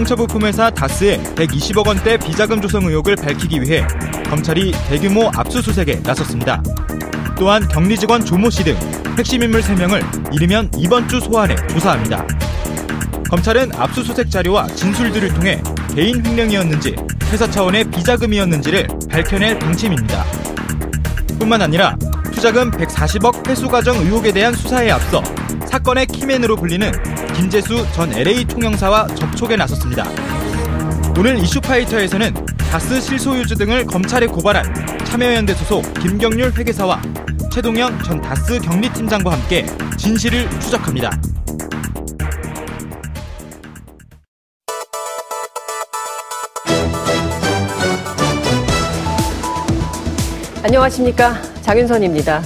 자동차 부품회사 다스의 120억 원대 비자금 조성 의혹을 밝히기 위해 검찰이 대규모 압수수색에 나섰습니다. 또한 격리 직원 조모 씨 등 핵심 인물 3명을 이르면 이번 주 소환해 조사합니다. 검찰은 압수수색 자료와 진술들을 통해 개인 횡령이었는지 회사 차원의 비자금이었는지를 밝혀낼 방침입니다. 뿐만 아니라 투자금 140억 회수 과정 의혹에 대한 수사에 앞서 사건의 키맨으로 불리는 김재수 전 LA 총영사와 접촉에 나섰습니다. 오늘 이슈파이터에서는 다스 실소유주 등을 검찰에 고발한 참여연대 소속 김경률 회계사와 최동영 전 다스 격리팀장과 함께 진실을 추적합니다. 안녕하십니까. 장윤선입니다.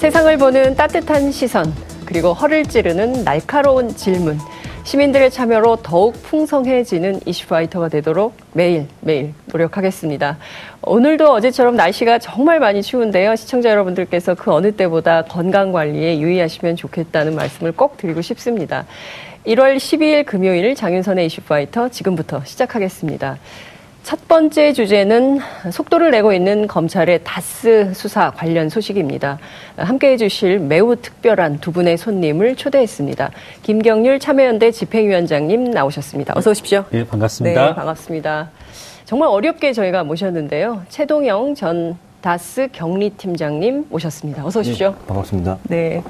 세상을 보는 따뜻한 시선, 그리고 허를 찌르는 날카로운 질문. 시민들의 참여로 더욱 풍성해지는 이슈파이터가 되도록 매일 매일 노력하겠습니다. 오늘도 어제처럼 날씨가 정말 많이 추운데요. 시청자 여러분들께서 그 어느 때보다 건강 관리에 유의하시면 좋겠다는 말씀을 꼭 드리고 싶습니다. 1월 12일 금요일 장윤선의 이슈파이터 지금부터 시작하겠습니다. 첫 번째 주제는 속도를 내고 있는 검찰의 다스 수사 관련 소식입니다. 함께 해주실 매우 특별한 두 분의 손님을 초대했습니다. 김경률 참여연대 집행위원장님 나오셨습니다. 어서 오십시오. 네, 반갑습니다. 네, 반갑습니다. 정말 어렵게 저희가 모셨는데요. 최동영 전 다스 격리팀장님 모셨습니다. 어서 오십시오. 네, 반갑습니다. 네.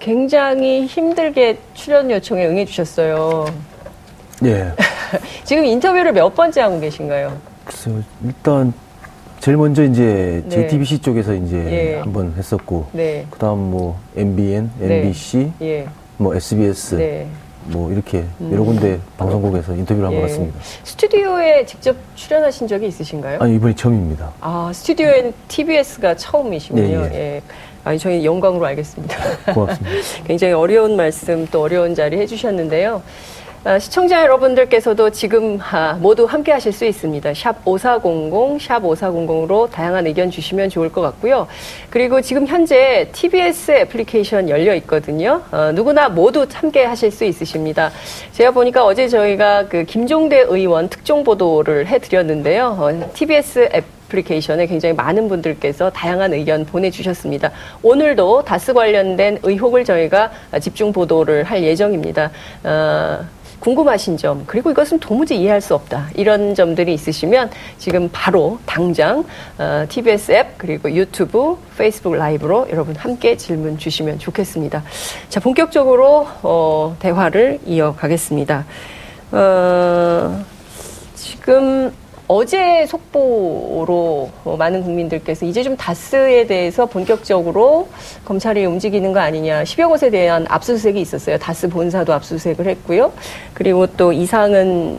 굉장히 힘들게 출연 요청에 응해주셨어요. 예. 지금 인터뷰를 몇 번째 하고 계신가요? 글쎄요, 일단 제일 먼저 이제 네. JTBC 쪽에서 이제 예. 한번 했었고, 네. 그다음 뭐 MBN, 네. MBC, 예. 뭐 SBS, 네. 뭐 이렇게 여러 군데 방송국에서 인터뷰를 한번 예. 했습니다. 스튜디오에 직접 출연하신 적이 있으신가요? 아니 이번이 처음입니다. 아, 스튜디오엔 TBS가 처음이시군요. 예, 예. 아니, 저희 영광으로 알겠습니다. 고맙습니다. 굉장히 어려운 말씀 또 어려운 자리 해주셨는데요. 아, 시청자 여러분들께서도 지금 아, 모두 함께 하실 수 있습니다. 샵 5400, 샵 5400으로 다양한 의견 주시면 좋을 것 같고요. 그리고 지금 현재 TBS 애플리케이션 열려 있거든요. 어, 누구나 모두 함께 하실 수 있으십니다. 제가 보니까 어제 저희가 그 김종대 의원 특종 보도를 해드렸는데요. 어, TBS 앱 애플리케이션에 굉장히 많은 분들께서 다양한 의견 보내주셨습니다. 오늘도 다스 관련된 의혹을 저희가 집중 보도를 할 예정입니다. 어, 궁금하신 점, 그리고 이것은 도무지 이해할 수 없다. 이런 점들이 있으시면 지금 바로 당장 어, TBS 앱, 그리고 유튜브, 페이스북 라이브로 여러분 함께 질문 주시면 좋겠습니다. 자, 본격적으로 어, 대화를 이어가겠습니다. 어, 지금 어제 속보로 어, 많은 국민들께서 이제 좀 다스에 대해서 본격적으로 검찰이 움직이는 거 아니냐. 10여 곳에 대한 압수수색이 있었어요. 다스 본사도 압수수색을 했고요. 그리고 또 이상은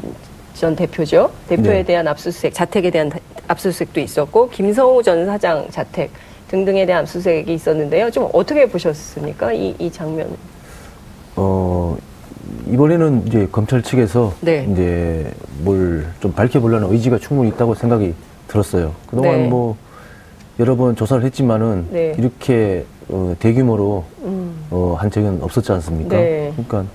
전 대표죠. 대표에 네. 대한 압수수색, 자택에 대한 다- 압수수색도 있었고, 김성우 전 사장 자택 등등에 대한 압수수색이 있었는데요. 좀 어떻게 보셨습니까? 이, 이 장면. 어 이번에는 이제 검찰 측에서 네. 이제 뭘 좀 밝혀보려는 의지가 충분히 있다고 생각이 들었어요. 그동안 네. 뭐 여러 번 조사를 했지만은 네. 이렇게 어, 대규모로 음. 어, 한 적은 없었지 않습니까? 네. 그러니까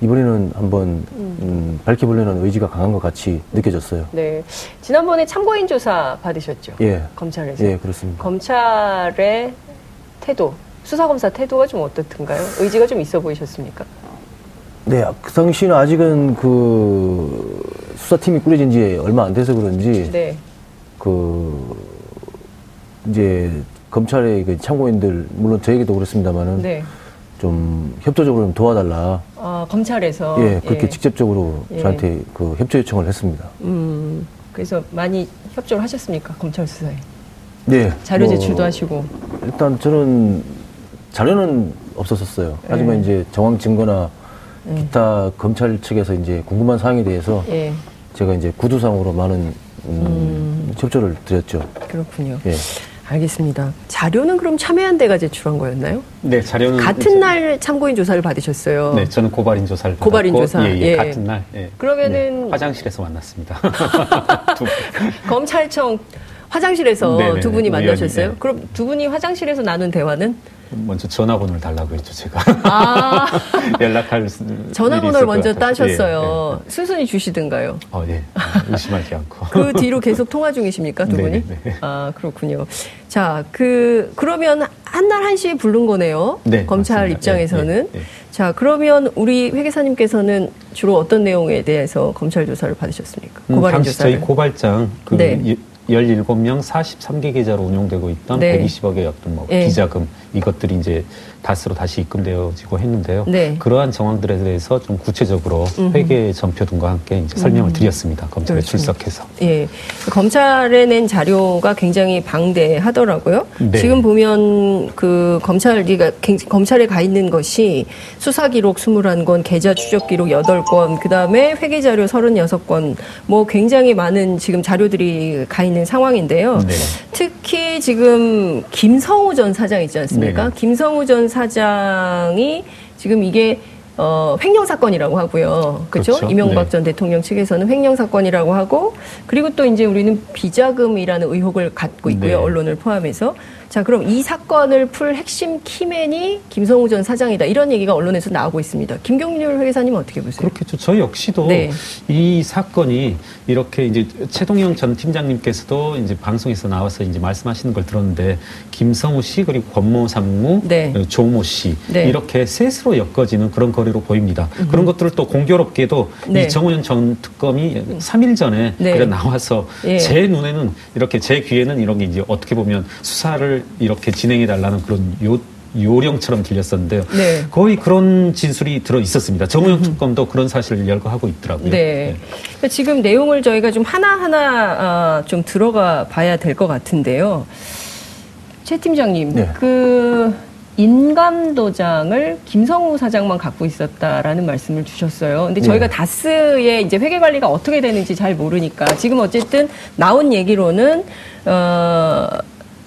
이번에는 한번 음, 밝혀보려는 의지가 강한 것 같이 느껴졌어요. 네. 지난번에 참고인 조사 받으셨죠? 예, 검찰에서. 예, 그렇습니다. 검찰의 태도, 수사검사 태도가 좀 어떻든가요? 의지가 좀 있어 보이셨습니까? 네, 그 당시는 아직은 그 수사팀이 꾸려진 지 얼마 안 돼서 그런지 네. 그 이제 검찰의 그 참고인들 물론 저에게도 그렇습니다만은 네. 좀 협조적으로 좀 도와달라. 아, 검찰에서. 예, 그렇게 직접적으로 예. 저한테 그 협조 요청을 했습니다. 음, 그래서 많이 협조를 하셨습니까? 검찰 수사에. 네. 자료 뭐 제출도 하시고. 일단 저는 자료는 없었었어요. 하지만 예. 이제 정황 증거나 기타 검찰 측에서 이제 궁금한 사항에 대해서 예, 제가 이제 구두상으로 많은 음, 협조를 드렸죠. 그렇군요. 예. 알겠습니다. 자료는 그럼 참여한 데가 제출한 거였나요? 네, 자료는 같은 이제- 날 참고인 조사를 받으셨어요. 네, 저는 고발인 조사를 받았고 고발인 조사, 예, 예, 예. 같은 날. 예. 그러면은- 네, 화장실에서 만났습니다. 두 분. 검찰청 화장실에서 네네네, 두 분이 우연히, 만나셨어요? 네. 그럼 두 분이 화장실에서 나눈 대화는 먼저 전화번호를 달라고 했죠, 제가. 아, 연락할 수- 전화번호를 먼저. 따셨어요. 예, 순순히 주시든가요? 예. 어, 예. 의심하지 않고. 그 뒤로 계속 통화 중이십니까, 두 네, 분이? 네, 네. 아, 그렇군요. 자, 그, 그러면 한날 한 시에 부른 거네요. 네, 검찰 맞습니다. 입장에서는. 네, 네, 네. 자, 그러면 우리 회계사님께서는 주로 어떤 내용에 대해서 검찰 조사를 받으셨습니까? 음, 고발인 당시 조사를. 저희 고발장 그 네. 17명 43개 계좌로 운용되고 있던 네. 120억의 어떤 뭐 네. 비자금 이것들이 이제 다스로 다시 입금되어지고 했는데요. 네. 그러한 정황들에 대해서 좀 구체적으로 회계 전표 등과 함께 이제 설명을 드렸습니다. 검찰에 음. 그렇죠. 출석해서. 예. 검찰에 낸 자료가 굉장히 방대하더라고요. 네. 지금 보면 그 검찰이가 굉- 검찰에 가 있는 것이 수사 기록 21건, 계좌 추적 기록 8건, 그다음에 회계 자료 36건 뭐 굉장히 많은 지금 자료들이 가 있는 상황인데요. 네. 특히 지금 김성우 전 사장 있지 않습니까? 네. 김성우 전 사장이 지금 이게 어, 횡령 사건이라고 하고요. 그렇죠? 그렇죠. 이명박 네. 전 대통령 측에서는 횡령 사건이라고 하고 그리고 또 이제 우리는 비자금이라는 의혹을 갖고 있고요. 네. 언론을 포함해서. 자, 그럼 이 사건을 풀 핵심 key man이 김성우 전 사장이다. 이런 얘기가 언론에서 나오고 있습니다. 김경률 회계사님 어떻게 보세요? 그렇겠죠. 저 역시도 네. 이 사건이 이렇게 이제 최동영 전 팀장님께서도 이제 방송에서 나와서 이제 말씀하시는 걸 들었는데 김성우 씨 그리고 권모 상무, 네. 어, 조모 씨 네. 이렇게 셋으로 엮어지는 그런 거리로 보입니다. 그런 것들을 또 공교롭게도 네. 이 정호연 전 특검이 3일 전에 네. 그래 나와서 예. 제 눈에는 이렇게 제 귀에는 이런 게 이제 어떻게 보면 수사를 이렇게 진행해 달라는 그런 요 요령처럼 들렸었는데요. 네. 거의 그런 진술이 들어 있었습니다. 정우영 특검도 그런 사실을 열거하고 있더라고요. 네. 그러니까 지금 내용을 저희가 좀 하나하나 아, 좀 들어가 봐야 될 것 같은데요. 최 팀장님, 네. 그 인감도장을 김성우 사장만 갖고 있었다라는 말씀을 주셨어요. 근데 저희가 네. 다스의 이제 회계 관리가 어떻게 되는지 잘 모르니까 지금 어쨌든 나온 얘기로는 어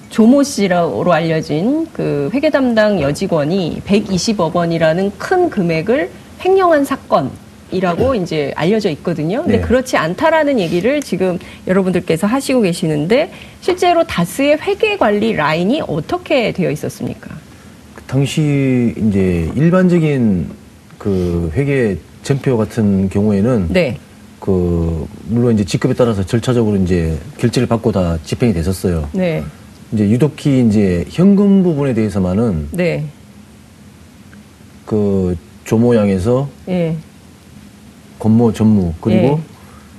조모 씨로 알려진 그 회계 담당 여직원이 120억 원이라는 큰 금액을 횡령한 사건 이라고 이제 알려져 있거든요. 근데 네. 그렇지 않다라는 얘기를 지금 여러분들께서 하시고 계시는데 실제로 다스의 회계 관리 라인이 어떻게 되어 있었습니까? 그 당시 이제 일반적인 그 회계 전표 같은 경우에는 네. 그 물론 이제 직급에 따라서 절차적으로 이제 결제를 받고 다 집행이 됐었어요. 네. 이제 유독히 이제 현금 부분에 대해서만은 네. 그 조모양에서 예. 권모 전무 그리고 예.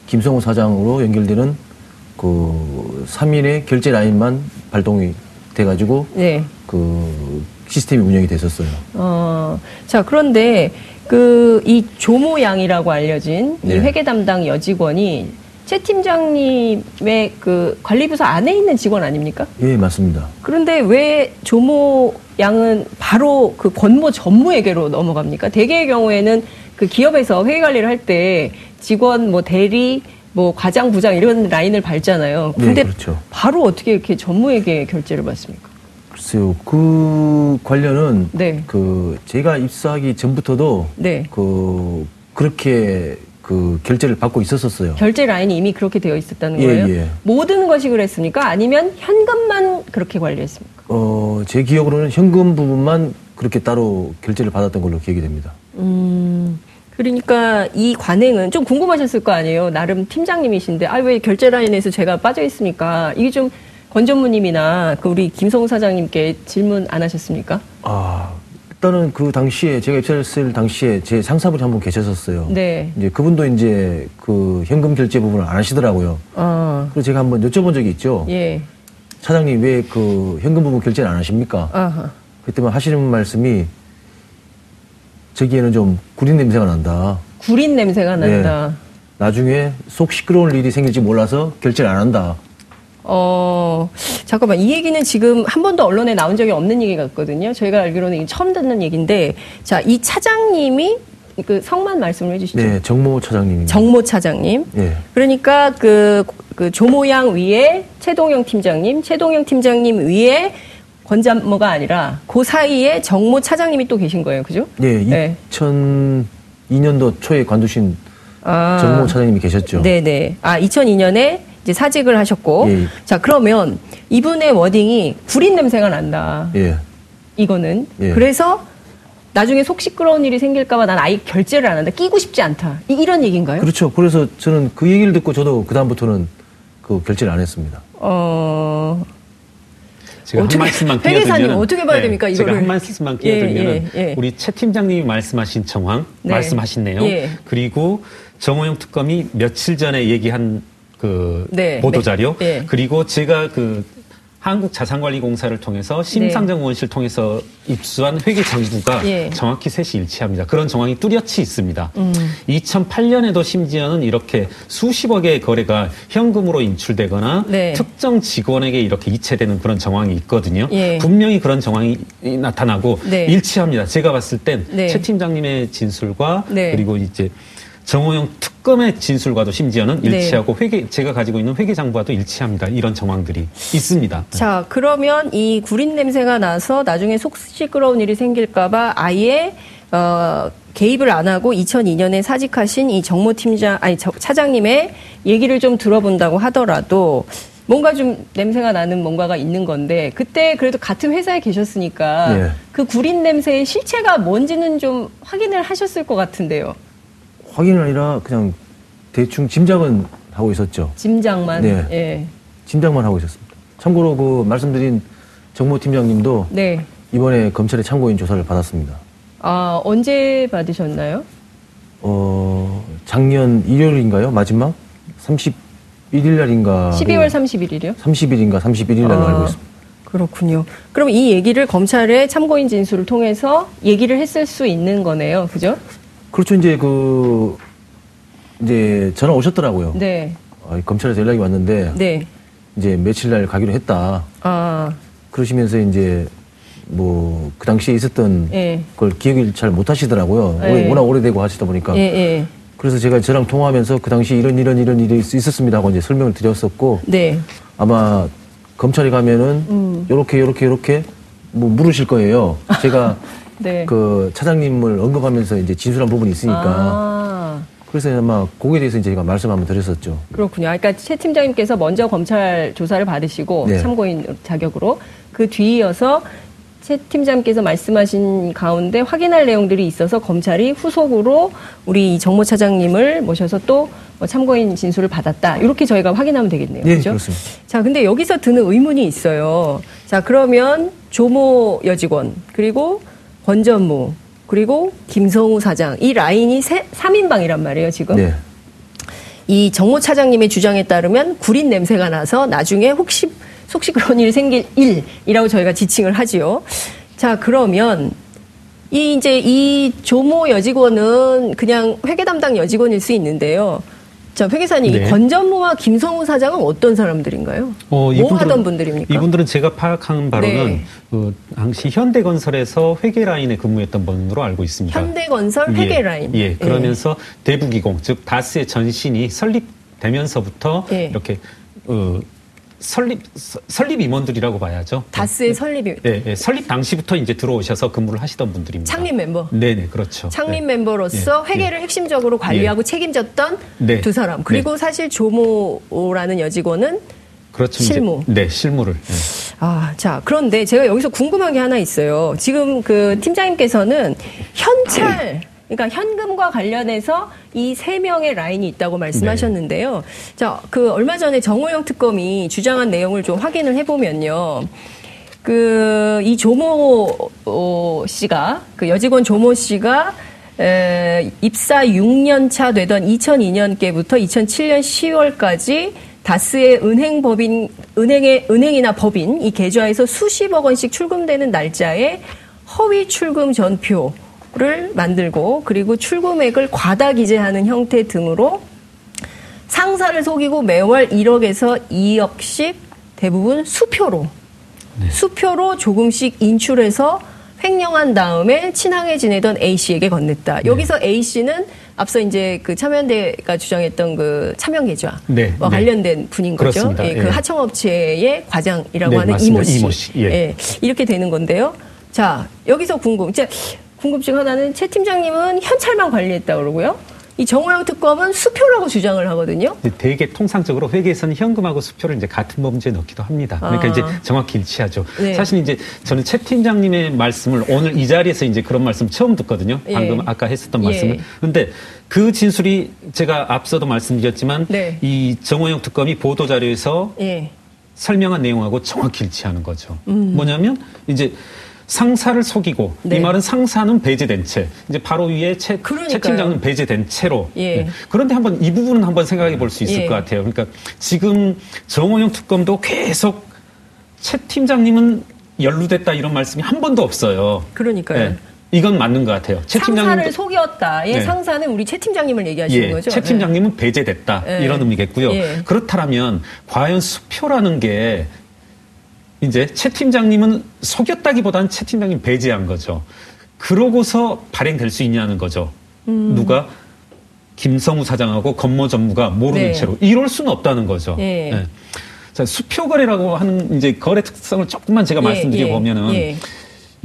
김성우 사장으로 연결되는 그 3인의 결제 라인만 발동이 돼가지고 네. 그 시스템이 운영이 됐었어요. 어, 자, 그런데 그 이 조모 양이라고 알려진 이 네. 회계 담당 여직원이 최 팀장님의 그 관리부서 안에 있는 직원 아닙니까? 예, 맞습니다. 그런데 왜 조모 양은 바로 그 권모 전무에게로 넘어갑니까? 대개의 경우에는 그 기업에서 회계 관리를 할 때 직원 뭐 대리 뭐 과장 부장 이런 라인을 밟잖아요. 네, 근데 그렇죠. 바로 어떻게 이렇게 전무에게 결제를 받습니까? 글쎄요, 그 관련은 네. 그 제가 입사하기 전부터도 네. 그 그렇게 그 결제를 받고 있었었어요. 결제 라인이 이미 그렇게 되어 있었다는 예, 거예요? 예. 모든 것이 그랬습니까? 아니면 현금만 그렇게 관리했습니까? 어, 제 기억으로는 현금 부분만 그렇게 따로 결제를 받았던 걸로 기억이 됩니다. 음, 그러니까 이 관행은 좀 궁금하셨을 거 아니에요. 나름 팀장님이신데, 아, 왜 결제 라인에서 제가 빠져 있습니까? 이게 좀 권전무님이나 그 우리 김성우 사장님께 질문 안 하셨습니까? 아, 일단은 그 당시에 제가 입사했을 당시에 제 상사분이 한 분 계셨었어요. 네. 이제 그분도 이제 그 현금 결제 부분을 안 하시더라고요. 아, 그래서 제가 한번 여쭤본 적이 있죠. 예. 차장님 왜 그 현금 부분 결제를 안 하십니까? 아하. 그때만 하시는 말씀이 저기에는 좀 구린 냄새가 난다. 구린 냄새가 네. 난다. 나중에 속 시끄러운 일이 생길지 몰라서 결제를 안 한다. 어, 잠깐만. 이 얘기는 지금 한 번도 언론에 나온 적이 없는 얘기 같거든요. 저희가 알기로는 처음 듣는 얘기인데, 자, 이 차장님이 그 성만 말씀을 해주시죠. 네, 정모 차장님입니다. 정모 차장님. 예. 그러니까 그, 그 조모양 위에 최동영 팀장님, 최동영 팀장님 위에 권자모가 아니라 그 사이에 정모 차장님이 또 계신 거예요. 그죠? 예, 네. 2002년도 초에 관두신 아. 정모 차장님이 계셨죠. 네네. 아, 2002년에 이제 사직을 하셨고. 예. 자, 그러면 이분의 워딩이 구린 냄새가 난다. 예. 이거는. 예. 그래서 나중에 속 시끄러운 일이 생길까봐 난 아예 결제를 안 한다. 끼고 싶지 않다. 이, 런 얘기인가요? 그렇죠. 그래서 저는 그 얘기를 듣고 저도 그 다음부터는 그 결제를 안 했습니다. 어, 제가 어떻게- 한 말씀만 회계사님 끼어들면 어떻게 봐야 됩니까, 제가 이거를? 한 말씀만 끼어들면 예, 예, 예. 우리 최 팀장님이 말씀하신 정황 네. 말씀하신 내용 예. 그리고 정호영 특검이 며칠 전에 얘기한 그 네. 보도 네. 자료 예. 그리고 제가 그 한국 자산관리공사를 통해서 심상정원실 통해서 입수한 회계 장부가 예. 정확히 셋이 일치합니다. 그런 정황이 뚜렷이 있습니다. 음. 2008년에도 심지어는 이렇게 수십억의 거래가 현금으로 인출되거나 네. 특정 직원에게 이렇게 이체되는 그런 정황이 있거든요. 예. 분명히 그런 정황이 나타나고 네. 일치합니다. 제가 봤을 땐 네. 최 팀장님의 진술과 네. 그리고 이제 정호영 특 검의 진술과도 심지어는 네. 일치하고 회계 제가 가지고 있는 회계 장부와도 일치합니다. 이런 정황들이 있습니다. 자, 그러면 이 구린 냄새가 나서 나중에 속 시끄러운 일이 생길까봐 아예, 어, 개입을 안 하고 2002년에 사직하신 이 정모 팀장, 아니, 저- 차장님의 얘기를 좀 들어본다고 하더라도 뭔가 좀 냄새가 나는 뭔가가 있는 건데 그때 그래도 같은 회사에 계셨으니까 예. 그 구린 냄새의 실체가 뭔지는 좀 확인을 하셨을 것 같은데요. 확인은 아니라 그냥 대충 짐작은 하고 있었죠. 짐작만. 네. 예. 짐작만 하고 있었습니다. 참고로 그 말씀드린 정모 팀장님도 네. 이번에 검찰의 참고인 조사를 받았습니다. 아, 언제 받으셨나요? 어, 작년 일요일인가요? 마지막? 31일 날인가? 12월 31일이요? 30일인가 31일 날로 아, 알고 있습니다. 그렇군요. 그럼 이 얘기를 검찰의 참고인 진술을 통해서 얘기를 했을 수 있는 거네요. 그죠? 그렇죠. 이제 그, 이제 전화 오셨더라고요. 네. 아, 검찰에서 연락이 왔는데, 네. 이제 며칠 날 가기로 했다. 아, 그러시면서 이제 뭐, 그 당시에 있었던 예. 걸 기억을 잘 못 하시더라고요. 예. 워낙 오래되고 하시다 보니까. 예, 예. 그래서 제가 저랑 통화하면서 그 당시 이런 이런 이런 일이 있- 있었습니다 하고 이제 설명을 드렸었고, 네. 아마 검찰에 가면은 음. 요렇게 요렇게 요렇게 뭐 물으실 거예요. 제가 네. 그 차장님을 언급하면서 이제 진술한 부분이 있으니까. 아, 그래서 아마 거기에 대해서 이제 제가 말씀 한번 드렸었죠. 그렇군요. 그러니까 최 팀장님께서 먼저 검찰 조사를 받으시고 네. 참고인 자격으로 그 뒤이어서 최 팀장님께서 말씀하신 가운데 확인할 내용들이 있어서 검찰이 후속으로 우리 이 정모 차장님을 모셔서 또뭐 참고인 진술을 받았다. 이렇게 저희가 확인하면 되겠네요. 예, 그죠? 그렇습니다. 자, 근데 여기서 드는 의문이 있어요. 자, 그러면 조모 여직원, 그리고 권전무, 그리고 김성우 사장, 이 라인이 세, 3인방이란 말이에요, 지금. 네. 이 정모 차장님의 주장에 따르면 구린 냄새가 나서 나중에 혹시 속 시끄러운 일이 생길 일이라고 저희가 지칭을 하지요. 자, 그러면 이 이제 이 조모 여직원은 그냥 회계 담당 여직원일 수 있는데요. 자, 회계사님, 이 네. 권전무와 김성우 사장은 어떤 사람들인가요? 어, 뭐 하던 분들입니까? 이분들은 제가 파악한 바로는 네. 그 당시 현대건설에서 회계 라인에 근무했던 분으로 알고 있습니다. 현대건설 회계 예, 라인. 예, 그러면서 대부기공 즉 다스의 전신이 설립되면서부터 예. 이렇게 어, 설립 서- 설립 임원들이라고 봐야죠. 다스의 설립이 예, 예, 설립 당시부터 이제 들어오셔서 근무를 하시던 분들입니다. 창립 멤버. 네 네 그렇죠. 창립 네. 멤버로서 예, 회계를 핵심적으로 관리하고 책임졌던 네. 두 사람. 그리고 사실 조모라는 여직원은 그렇죠. 실무. 이제, 네, 실무를. 예. 아, 자, 그런데 제가 여기서 궁금한 게 하나 있어요. 지금 그 팀장님께서는 현찰, 그러니까 현금과 관련해서 이 세 명의 라인이 있다고 말씀하셨는데요. 자, 그 얼마 전에 정호영 특검이 주장한 내용을 좀 확인을 해보면요. 그, 이 조모 어, 씨가, 그 여직원 조모 씨가 에, 입사 6년 차 되던 2002년께부터 2007년 10월까지 다스의 은행 법인, 은행의, 은행이나 법인, 이 계좌에서 수십억 원씩 출금되는 날짜에 허위 출금 전표 를 만들고, 그리고 출금액을 과다 기재하는 형태 등으로 상사를 속이고 매월 1억에서 2억씩 대부분 수표로, 수표로 조금씩 인출해서 횡령한 다음에 친하게 지내던 A 씨에게 건넸다. 여기서 A 씨는 앞서 이제 그 참여연대가 주장했던 그 참여 계좌와 네, 네. 관련된 분인 거죠. 예, 그 예. 하청업체의 과장이라고 네, 하는. 이모 씨. 이모 씨, 예. 이렇게 되는 건데요. 자, 여기서 궁금, 이제 궁금증 하나는 최 팀장님은 현찰만 관리했다 그러고요. 이 정호영 특검은 수표라고 주장을 하거든요. 대개 통상적으로 회계에서는 현금하고 수표를 이제 같은 범주에 넣기도 합니다. 그러니까 아. 이제 정확히 일치하죠. 네. 사실 이제 저는 최 팀장님의 말씀을 오늘 이 자리에서 이제 그런 말씀 처음 듣거든요. 예. 방금 아까 했었던 예. 말씀을. 근데 그 진술이 제가 앞서도 말씀드렸지만 네. 이 정호영 특검이 보도 자료에서 예. 설명한 내용하고 정확히 일치하는 거죠. 뭐냐면 이제 상사를 속이고 음. 네. 이 말은 상사는 배제된 채 이제 바로 위에 최, 그러니까요. 최 팀장은 배제된 채로 예. 네. 그런데 한번 이 부분은 한번 생각해 볼 수 있을 예. 것 같아요. 그러니까 지금 정호영 특검도 계속 최 팀장님은 연루됐다 이런 말씀이 한 번도 없어요. 그러니까요. 네. 이건 맞는 것 같아요. 최 상사를 팀장님도- 속였다. 예, 네. 상사는 우리 최 팀장님을 얘기하시는 예, 거죠. 최 팀장님은 배제됐다 예. 이런 의미겠고요. 예. 그렇다면 과연 수표라는 게 이제 최 팀장님은 속였다기보다는 최 팀장님 배제한 거죠. 그러고서 발행될 수 있냐는 거죠. 음. 누가 김성우 사장하고 건모 전무가 모르는 네. 채로 이럴 수는 없다는 거죠. 예. 자, 수표 거래라고 하는 이제 거래 특성을 조금만 제가 예, 말씀드려 예, 보면은 예.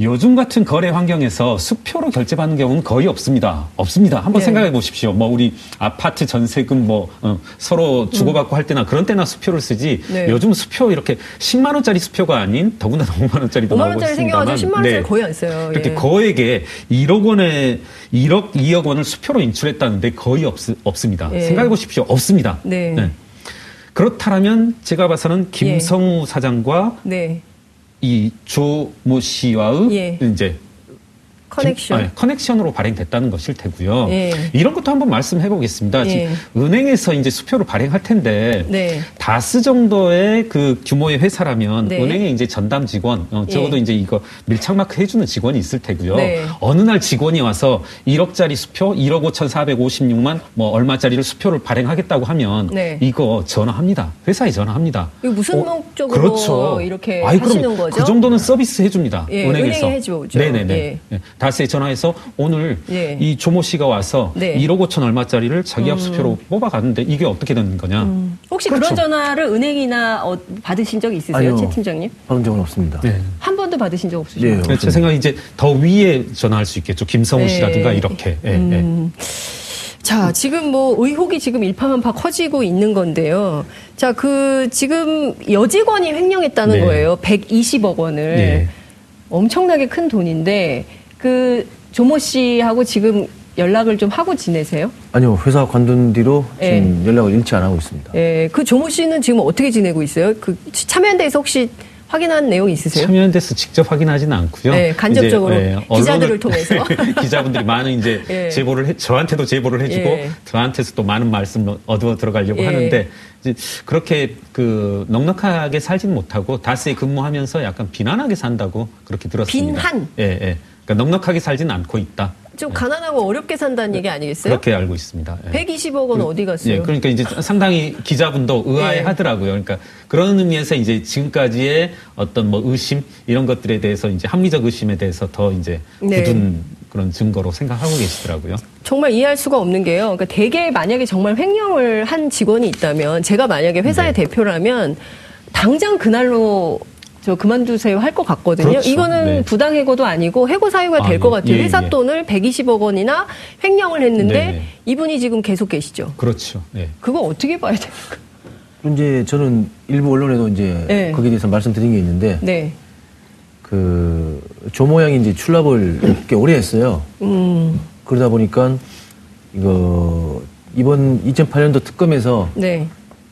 요즘 같은 거래 환경에서 수표로 결제받는 경우는 거의 없습니다. 없습니다. 한번 네. 생각해 보십시오. 뭐 우리 아파트 전세금 뭐 어, 서로 주고받고 할 때나 그런 때나 수표를 쓰지. 네. 요즘 수표 이렇게 10만 원짜리 수표가 아닌 더군다나 5만 원짜리도 5만 나오고 원짜리 있습니다만. 생겨가지고 10만 원짜리 거의 안 써요. 이렇게 예. 거액에 1억 원에 1억 2억 원을 수표로 인출했다는데 거의 없, 없습니다. 예. 생각해 보십시오. 없습니다. 네. 그렇다면 제가 봐서는 김성우 사장과 네. 이 조모 씨와의 예. 이제 커넥션. 네, 커넥션으로 발행됐다는 것일 테고요. 예. 이런 것도 한번 말씀해 보겠습니다. 예. 은행에서 이제 수표를 발행할 텐데 네. 다스 정도의 그 규모의 회사라면 네. 은행에 이제 전담 직원, 어, 적어도 예. 이제 이거 밀착 마크 해주는 직원이 있을 테고요. 네. 어느 날 직원이 와서 1억짜리 수표, 1억 5,456만 뭐 얼마짜리를 수표를 발행하겠다고 하면 네. 이거 전화합니다. 회사에 전화합니다. 이거 무슨 어, 목적으로 그렇죠. 이렇게 아이, 하시는 거죠? 그 정도는 서비스 해줍니다. 예, 은행에서. 은행에 해주죠. 네네네. 예. 예. 다스에 전화해서 오늘 예. 이 조모 씨가 와서 네. 1억 5천 얼마짜리를 자기 합수표로 뽑아갔는데 이게 어떻게 되는 거냐? 혹시 그 그렇죠. 런 전화를 은행이나 어, 받으신 적 있으세요, 아니요. 최 팀장님? 받은 적은 없습니다. 네. 한 번도 받으신 적 없으시죠? 네. 제 없습니다. 생각에 이제 더 위에 전화할 수 있겠죠. 김성우 네. 씨라든가 이렇게. 예, 음. 자, 지금 뭐 의혹이 지금 일파만파 커지고 있는 건데요. 자, 그 지금 여직원이 횡령했다는 네. 거예요. 120억 원을. 예. 엄청나게 큰 돈인데 그 조모 씨하고 지금 연락을 좀 하고 지내세요? 아니요, 회사 관둔 뒤로 예. 지금 연락을 잃지 안 하고 있습니다. 예, 그 조모 씨는 지금 어떻게 지내고 있어요? 그 참여연대에서 혹시 확인한 내용 있으세요? 참여연대에서 직접 확인하지는 않고요. 네, 간접적으로 이제, 예, 기자들을 통해서. 기자분들이 많은 이제 예. 제보를 해, 저한테도 제보를 해주고 예. 저한테서 또 많은 말씀 얻어 들어가려고 예. 하는데 이제 그렇게 그 넉넉하게 살지는 못하고 다스에 근무하면서 약간 비난하게 산다고 그렇게 들었습니다. 빈한? 예, 예. 그러니까 넉넉하게 살지는 않고 있다. 좀 가난하고 어렵게 산다는 얘기 아니겠어요? 그렇게 알고 있습니다. 예. 120억 원 어디 갔어요? 예, 그러니까 이제 상당히 기자분도 의아해 예. 하더라고요. 그러니까 그런 의미에서 이제 지금까지의 어떤 뭐 의심 이런 것들에 대해서 이제 합리적 의심에 대해서 더 이제 네. 굳은 그런 증거로 생각하고 계시더라고요. 정말 이해할 수가 없는 게요. 그러니까 대개 만약에 정말 횡령을 한 직원이 있다면 제가 만약에 회사의 네. 대표라면 당장 그날로 저 그만두세요 할 것 같거든요. 그렇죠. 이거는 네. 부당 해고도 아니고 해고 사유가 아, 될것 예, 같아요. 예, 회사 예. 돈을 120억 원이나 횡령을 했는데 네, 네. 이분이 지금 계속 계시죠. 그렇죠. 네. 그거 어떻게 봐야? 그리고 이제 저는 일부 언론에도 이제 네. 거기에 대해서 말씀드린 게 있는데 네. 그 조모양이 이제 출납을 꽤 오래 했어요. 음, 그러다 보니까 이거 이번 2008년도 특검에서 네.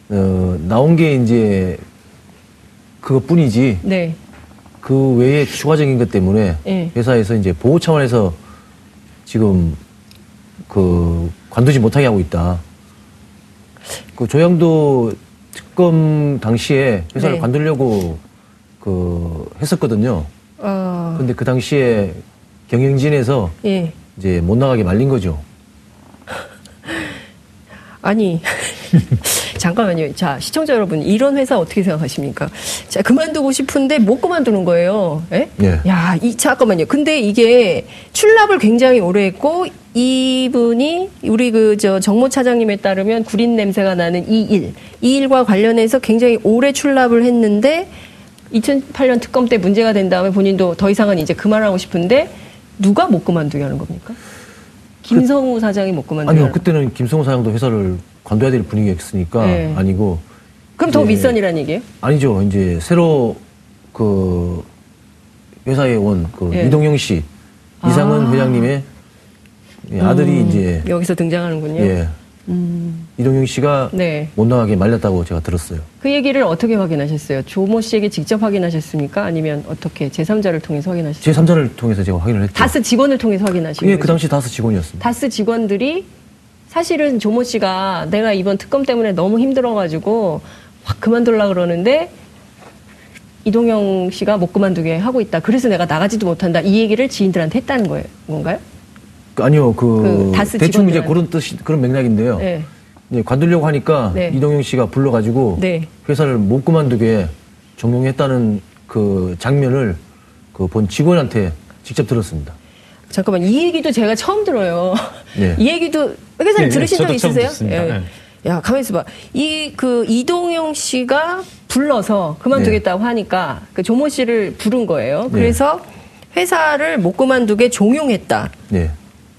어, 나온 게 이제 그것뿐이지 네. 그 외에 추가적인 것 때문에 예. 회사에서 이제 보호 차원에서 지금 그 관두지 못하게 하고 있다. 그 조양도 특검 당시에 회사를 네. 관두려고 그 했었거든요. 아, 근데 그 당시에 경영진에서 예. 이제 못 나가게 말린 거죠. 아니 잠깐만요. 자 시청자 여러분 이런 회사 어떻게 생각하십니까? 자 그만두고 싶은데 못 그만두는 거예요. 예? 예. 야, 이 잠깐만요. 근데 이게 출납을 굉장히 오래 했고 이분이 우리 그 저 정모 차장님에 따르면 구린 냄새가 나는 이 일, 이 일과 관련해서 굉장히 오래 출납을 했는데 2008년 특검 때 문제가 된 다음에 본인도 더 이상은 이제 그만하고 싶은데 누가 못 그만두게 하는 겁니까? 김성우 사장이 못 그만두면 아니요, 그때는 김성호 사장도 회사를 관둬야 될 분위기였으니까 네. 아니고 그럼 더 윗선이라는 얘기예요? 아니죠. 이제 새로 그 회사에 온그 예. 이동영 씨 이상은 아. 회장님의 예, 아들이 음, 이제 여기서 등장하는군요. 예 이동영 씨가 네. 못 나가게 말렸다고 제가 들었어요. 그 얘기를 어떻게 확인하셨어요? 조모 씨에게 직접 확인하셨습니까? 아니면 어떻게 제3자를 통해서 확인하셨어요? 제 3자를 통해서 제가 확인을 했죠. 다스 직원을 통해서 확인하신 예, 거죠? 그 당시 다스 직원이었습니다. 다스 직원들이 사실은 조모 씨가 내가 이번 특검 때문에 너무 힘들어가지고 확 그만둘라 그러는데 이동영 씨가 못 그만두게 하고 있다. 그래서 내가 나가지도 못한다. 이 얘기를 지인들한테 했다는 거예요. 건가요? 아니요, 그, 그 대충 이제. 그런 뜻 그런 맥락인데요. 네. 이제 관두려고 하니까 네. 이동영 씨가 불러가지고 네. 회사를 못 그만두게 종용했다는 그 장면을 그 본 직원한테 직접 들었습니다. 잠깐만 이 얘기도 제가 처음 들어요. 네. 이 얘기도 회사님 네, 네, 들으신 적 저도 처음 있으세요? 네. 야 가만 있어봐. 이 그 이동영 씨가 불러서 그만두겠다고 하니까 그 조모 씨를 부른 거예요. 네. 그래서 회사를 못 그만두게 종용했다. 네.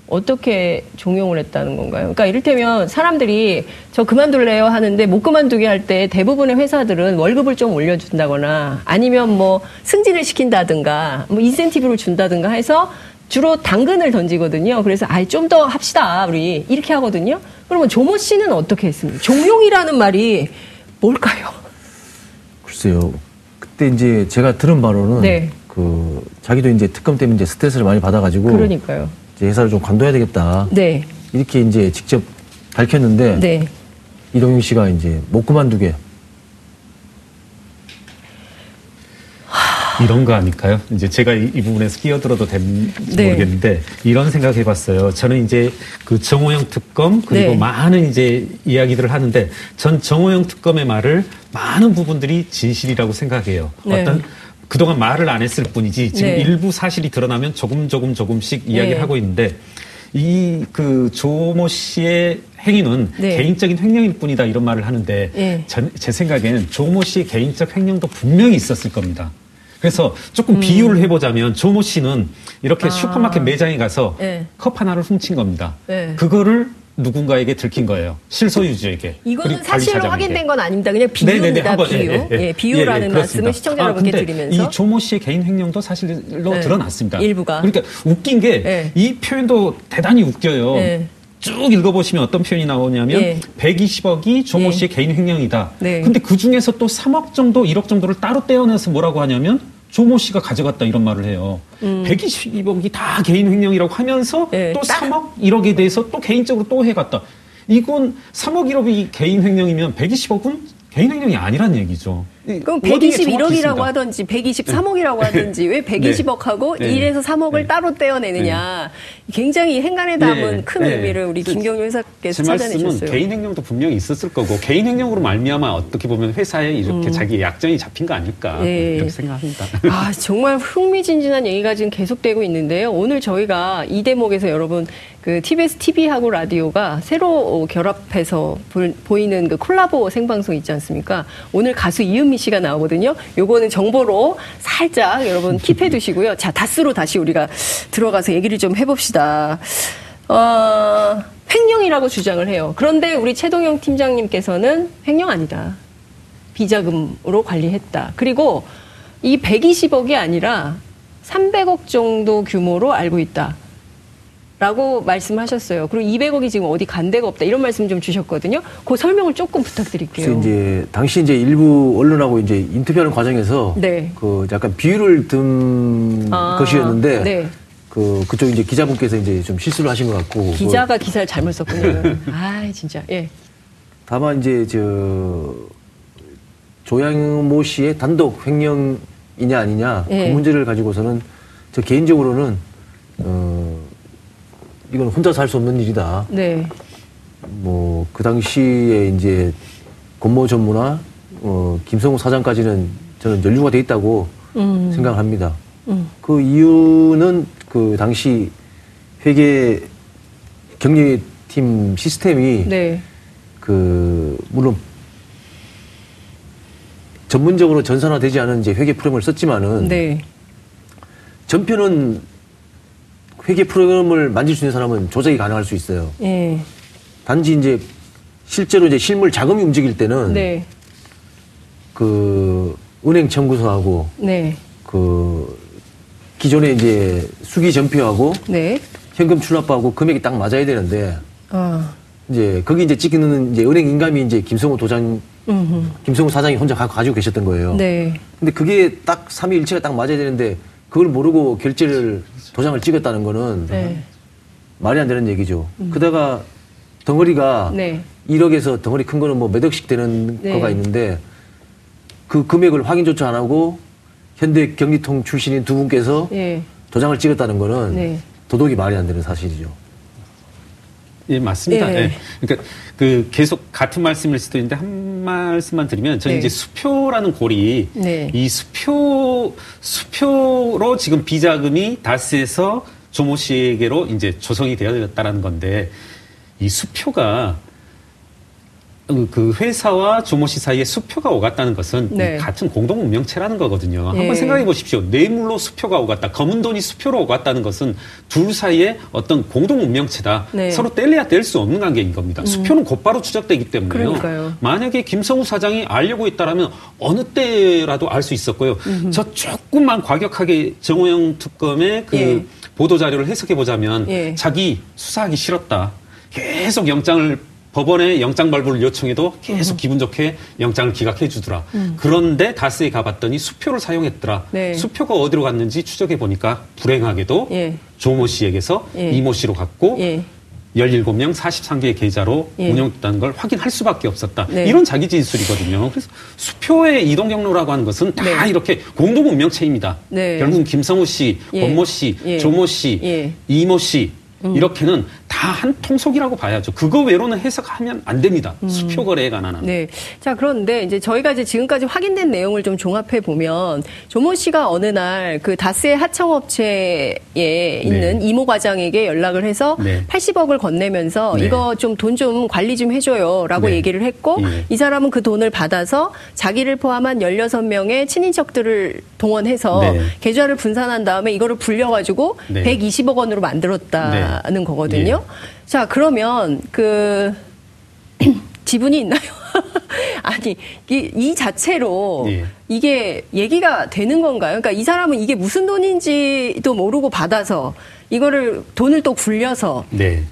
어떻게 종용을 했다는 건가요? 그러니까 이를테면 사람들이 저 그만둘래요 하는데 못 그만두게 할 때 대부분의 회사들은 월급을 좀 올려준다거나 아니면 뭐 승진을 시킨다든가 뭐 인센티브를 준다든가 해서 주로 당근을 던지거든요. 그래서 아이 좀 더 합시다 우리 이렇게 하거든요. 그러면 조모 씨는 어떻게 했습니까? 종용이라는 말이 뭘까요? 글쎄요. 그때 이제 제가 들은 바로는 네. 그 자기도 이제 특검 때문에 이제 스트레스를 많이 받아가지고 그러니까요. 이제 회사를 좀 관둬야 되겠다. 네, 이렇게 이제 직접 밝혔는데 네. 이동영 씨가 이제 못 그만두게 이런 거 아닐까요? 이제 제가 이, 이 부분에서 끼어들어도 될지 네. 모르겠는데 이런 생각 해봤어요. 저는 이제 그 정호영 특검 그리고 네. 많은 이제 이야기들을 하는데 전 정호영 특검의 말을 많은 부분들이 진실이라고 생각해요. 네. 어떤 그동안 말을 안 했을 뿐이지 지금 네. 일부 사실이 드러나면 조금 조금 조금씩 이야기를 네. 하고 있는데 이 그 조모 씨의 행위는 네. 개인적인 횡령일 뿐이다 이런 말을 하는데 네. 전- 제 생각에는 조모 씨의 개인적 횡령도 분명히 있었을 겁니다. 그래서 조금 음. 비유를 해보자면 조모 씨는 이렇게 아. 슈퍼마켓 매장에 가서 네. 컵 하나를 훔친 겁니다. 네. 그거를 누군가에게 들킨 거예요. 실소유주에게. 이거는 사실로. 확인된 건 아닙니다. 그냥 네네네, 비유입니다. 한번, 비유. 예, 예, 예. 예, 비유라는 예, 예, 말씀을. 시청자 아, 여러분께 근데 드리면서 이 조모 씨의 개인 횡령도 사실로 네. 드러났습니다. 일부가. 그러니까 웃긴 게 네. 이 표현도 대단히 웃겨요. 네. 쭉 읽어보시면 어떤 표현이 나오냐면 예. 120억이 조모 예. 씨의 개인 횡령이다. 네. 근데 그 중에서 또 3억 정도, 1억 정도를 따로 떼어내서 뭐라고 하냐면 조모 씨가 가져갔다 이런 말을 해요. 120억이 다 개인 횡령이라고 하면서 음. 예, 또 따- 3억 1억에 대해서 또 개인적으로 또 해갔다. 이건 3억 1억이 개인 횡령이면 120억은 개인 횡령이 아니란 얘기죠. 그럼 워딩이 정확히 121억이라고 있습니다. 하던지 123억이라고 하든지 왜 120억하고 네. 1에서 3억을 네. 따로 떼어내느냐. 굉장히 행간에 담은 네. 큰 네. 의미를 우리 그 김경유 회사께서 찾아내셨어요. 개인 행령도 분명히 있었을 거고 개인 행령으로 말미암아 어떻게 보면 회사에 이렇게 자기 약점이 잡힌 거 아닐까 음. 네. 이렇게 생각합니다. 아, 정말 흥미진진한 얘기가 지금 계속되고 있는데요. 오늘 저희가 이 대목에서 여러분 그 TBS TV하고 라디오가 새로 결합해서 볼- 보이는 그 콜라보 생방송 있지 않습니까? 오늘 가수 이은 미 씨가 나오거든요. 요거는 정보로 살짝 여러분 킵해 두시고요. 자, 다스로 다시 우리가 들어가서 얘기를 좀 해봅시다. 어, 횡령이라고 주장을 해요. 그런데 우리 최동영 팀장님께서는 횡령 아니다. 비자금으로 관리했다. 그리고 이 120억이 아니라 300억 정도 규모로 알고 있다. 라고 말씀하셨어요. 그리고 200억이 지금 어디 간 데가 없다. 이런 말씀 좀 주셨거든요. 그 설명을 조금 부탁드릴게요. 그래서 이제 당시 이제 일부 언론하고 이제 인터뷰하는 과정에서 네. 그 약간 비유를 든 아, 것이었는데 네. 그 그쪽 이제 기자분께서 이제 좀 실수를 하신 것 같고 뭐 기자가 기사를 잘못 썼군요. 아, 진짜. 예. 다만 이제 저 조양모 씨의 단독 횡령이냐 아니냐 예. 그 문제를 가지고서는 저 개인적으로는 어 이건 혼자서 할수 없는 일이다. 네. 뭐 그 당시에 이제 권모 전무나 어 김성우 사장까지는 저는 연루가 돼 있다고 음. 생각합니다. 음. 그 이유는 그 당시 회계 경리팀 시스템이 네. 그 물론 전문적으로 전산화되지 않은 이제 회계 프레임을 썼지만은 네. 전편은 회계 프로그램을 만질 수 있는 사람은 조작이 가능할 수 있어요. 예. 단지 이제 실제로 이제 실물 자금이 움직일 때는 네. 그 은행 청구서하고 네. 그 기존에 이제 수기 전표하고 네. 현금 출납하고 금액이 딱 맞아야 되는데 아. 이제 거기 이제 찍는 이제 은행 인감이 이제 김성호 도장 음흠. 김성호 사장이 혼자 가- 가지고 계셨던 거예요. 네. 근데 그게 딱 삼위일체가 딱 맞아야 되는데 그걸 모르고 결제를 도장을 찍었다는 거는 네. 말이 안 되는 얘기죠. 그다가 덩어리가 네. 1억에서 덩어리 큰 거는 뭐 몇 억씩 되는 네. 거가 있는데 그 금액을 확인조차 안 하고 현대 경리통 출신인 두 분께서 예. 도장을 찍었다는 거는 네. 도덕이 말이 안 되는 사실이죠. 예, 맞습니다. 예. 예. 그러니까 그 계속 같은 말씀일 수도 있는데 한 말씀만 드리면 저는 네. 이제 수표라는 골이 네. 이 수표 수표로 지금 비자금이 다스에서 조모 씨에게로 이제 조성이 되어졌다라는 건데 이 수표가 그- 그 회사와 조모 씨 사이에 수표가 오갔다는 것은 네. 이 같은 공동 운명체라는 거거든요. 예. 한번 생각해 보십시오. 뇌물로 수표가 오갔다. 검은 돈이 수표로 오갔다는 것은 둘 사이에 어떤 공동 운명체다. 네. 음. 서로 뗄래야 뗄 수 없는 관계인 겁니다. 수표는 곧바로 추적되기 때문에요. 그러니까요. 만약에 김성우 사장이 알려고 했다라면 어느 때라도 알 수 있었고요. 저 조금만 과격하게 정호영 특검의 그 예. 보도 자료를 해석해 보자면 예. 자기 수사하기 싫었다. 계속 영장을 법원에 영장 발부를 요청해도 계속 기분 좋게 영장을 기각해 주더라. 그런데 다스에 가봤더니 수표를 사용했더라. 네. 수표가 어디로 갔는지 추적해 보니까 불행하게도 예. 조모 씨에게서 예. 이모 씨로 갔고 예. 17명 43개의 계좌로 예. 운영됐다는 걸 확인할 수밖에 없었다. 네. 이런 자기 진술이거든요. 그래서 수표의 이동 경로라고 하는 것은 다 네. 이렇게 공동 운명체입니다. 네. 결국은 김성우 씨, 예. 권모 씨, 예. 조모 씨, 예. 이모 씨 이렇게는 다 한 통속이라고 봐야죠. 그거 외로는 해석하면 안 됩니다. 수표 거래에 관한 한. 음. 네. 자, 그런데 이제 저희가 이제 지금까지 확인된 내용을 좀 종합해 보면 조모 씨가 어느 날 그 다스의 하청업체에 있는 이모 과장에게 연락을 해서 네. 80억을 건네면서 네. 이거 좀 돈좀 관리 좀 해줘요라고 네. 얘기를 했고 예. 이 사람은 그 돈을 받아서 자기를 포함한 16명의 친인척들을 동원해서 네. 계좌를 분산한 다음에 이거를 불려가지고 네. 120억 원으로 만들었다는 네. 거거든요. 자, 그러면 그 지분이 있나요? 아니, 이, 이 자체로 예. 이게 얘기가 되는 건가요? 그러니까 이 사람은 이게 무슨 돈인지도 모르고 받아서 이거를 돈을 또 굴려서 네.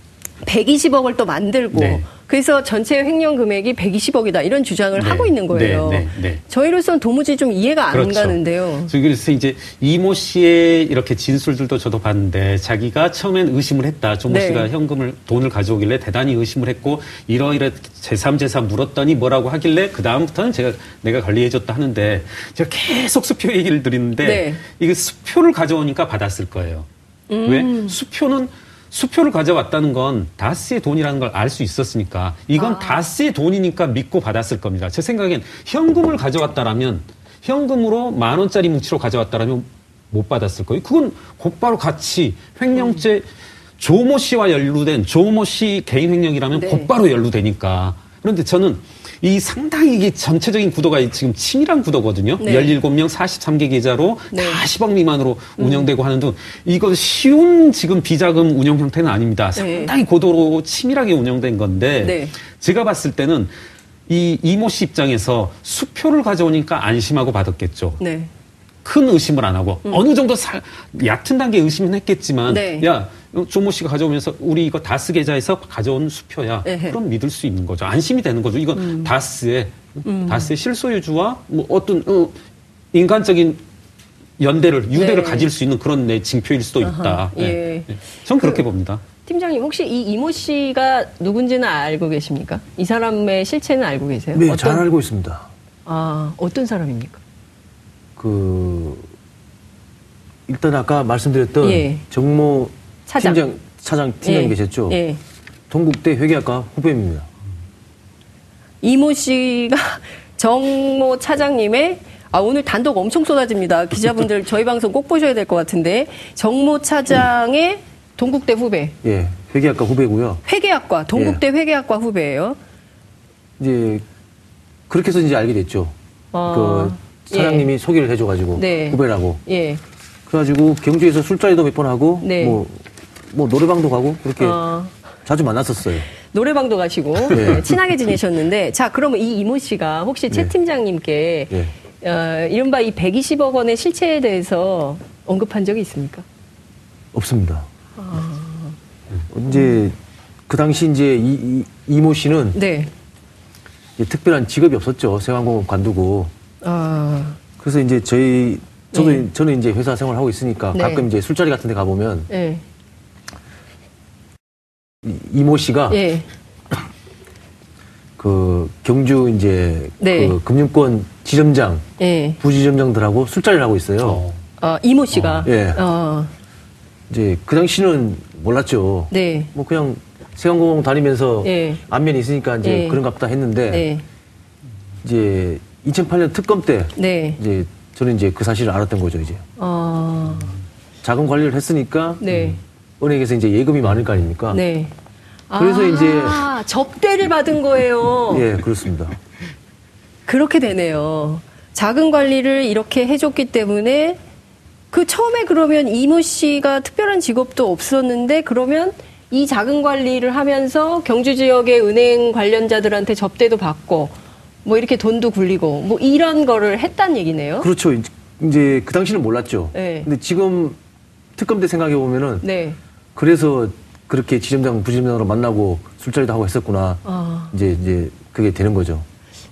120억을 또 만들고 네. 그래서 전체 횡령 금액이 120억이다 이런 주장을 네. 하고 있는 거예요. 네, 네, 네. 저희로서는 도무지 좀 이해가 안 그렇죠. 가는데요. 그래서 이제 이모 씨의 이렇게 진술들도 저도 봤는데 자기가 처음엔 의심을 했다. 조모 네. 씨가 현금을 돈을 가져오길래 대단히 의심을 했고 이러이러 제3제사 물었더니 뭐라고 하길래 그 다음부터는 제가 내가 관리해줬다 하는데 제가 계속 수표 얘기를 드리는데 네. 이게 수표를 가져오니까 받았을 거예요. 음. 왜 수표는 수표를 가져왔다는 건 다스의 돈이라는 걸 알 수 있었으니까 이건 아. 다스의 돈이니까 믿고 받았을 겁니다. 제 생각엔 현금을 가져왔다라면 현금으로 만 원짜리 뭉치로 가져왔다라면 못 받았을 거예요. 그건 곧바로 같이 횡령죄 조모 씨와 연루된 조모 씨 개인 횡령이라면 네. 곧바로 연루되니까. 그런데 저는 이 상당히 이게 전체적인 구도가 지금 치밀한 구도거든요. 네. 17명 43개 계좌로 네. 다 10억 미만으로 운영되고 하는 등 이거 쉬운 지금 비자금 운영 형태는 아닙니다. 상당히 고도로 치밀하게 운영된 건데 네. 제가 봤을 때는 이 이모 씨 입장에서 수표를 가져오니까 안심하고 받았겠죠. 네. 큰 의심을 안 하고 어느 정도 살, 얕은 단계 의심은 했겠지만 네. 야 조모 씨가 가져오면서 우리 이거 다스 계좌에서 가져온 수표야 에헤. 음. 그럼 믿을 수 있는 거죠 안심이 되는 거죠 이건 다스의 다스의 실소유주와 뭐 어떤 어, 인간적인 연대를 유대를 네. 가질 수 있는 그런 내 징표일 수도 있다 아하, 예. 예. 예. 전 그렇게 봅니다 팀장님 혹시 이 이모 씨가 누군지는 알고 계십니까? 이 사람의 실체는 알고 계세요? 네, 잘 알고 있습니다. 아 어떤 사람입니까? 그 일단 아까 말씀드렸던 예. 정모 차장. 팀장 차장 팀장 예. 계셨죠. 예. 동국대 회계학과 후배입니다. 이모 씨가 정모 차장님의 아 오늘 단독 엄청 쏟아집니다. 기자분들 저희 방송 꼭 보셔야 될 것 같은데 정모 차장의 동국대 후배 예, 회계학과 후배고요. 회계학과 동국대 예. 회계학과 후배예요. 이제 그렇게 해서 이제 알게 됐죠. 아, 그 사장님이 소개를 해줘가지고 네. 후배라고. 예. 그래가지고 경주에서 술자리도 몇 번 하고 네. 뭐뭐 노래방도 가고 그렇게 어. 자주 만났었어요. 노래방도 가시고 네. 네, 친하게 지내셨는데 자 그러면 이 이모 씨가 혹시 최 네. 팀장님께 예. 어, 이른바 이 120억 원의 실체에 대해서 언급한 적이 있습니까? 없습니다. 이제 그 당시 이제 이, 이, 이모 씨는 네. 특별한 직업이 없었죠. 세관공업 관두고. 아, 그래서 이제 저희 저도 네. 저는 이제 회사 생활 하고 있으니까 네. 가끔 이제 술자리 같은 데 가 보면 예. 이- 이모 씨가 예. 그 경주 이제 네. 그 금융권 지점장 예. 부지점장들하고 술자리를 하고 있어요. 어. 아, 이모 씨가. 예. 어, 이제 그 당시는 몰랐죠. 네. 뭐 그냥 세관공업 다니면서 예. 안면이 있으니까 이제 예. 그런가 보다 했는데 네. 이제 2008년 특검 때 네. 이제 저는 이제 그 사실을 알았던 거죠 이제 어, 자금 관리를 했으니까 네. 은행에서 이제 예금이 많을 거 아닙니까? 네. 그래서 아, 접대를 받은 거예요. 예, 그렇습니다. 그렇게 되네요. 자금 관리를 이렇게 해줬기 때문에 그 처음에 그러면 이모 씨가 특별한 직업도 없었는데 그러면 이 자금 관리를 하면서 경주 지역의 은행 관련자들한테 접대도 받고 뭐 이렇게 돈도 굴리고 뭐 이런 거를 했단 얘기네요. 그렇죠. 이제- 그 당시는 몰랐죠. 네. 근데 지금 특검 때 생각해 보면은 네. 그래서 그렇게 지점장 부지점장으로 만나고 술자리도 하고 했었구나. 아. 이제 이제 그게 되는 거죠.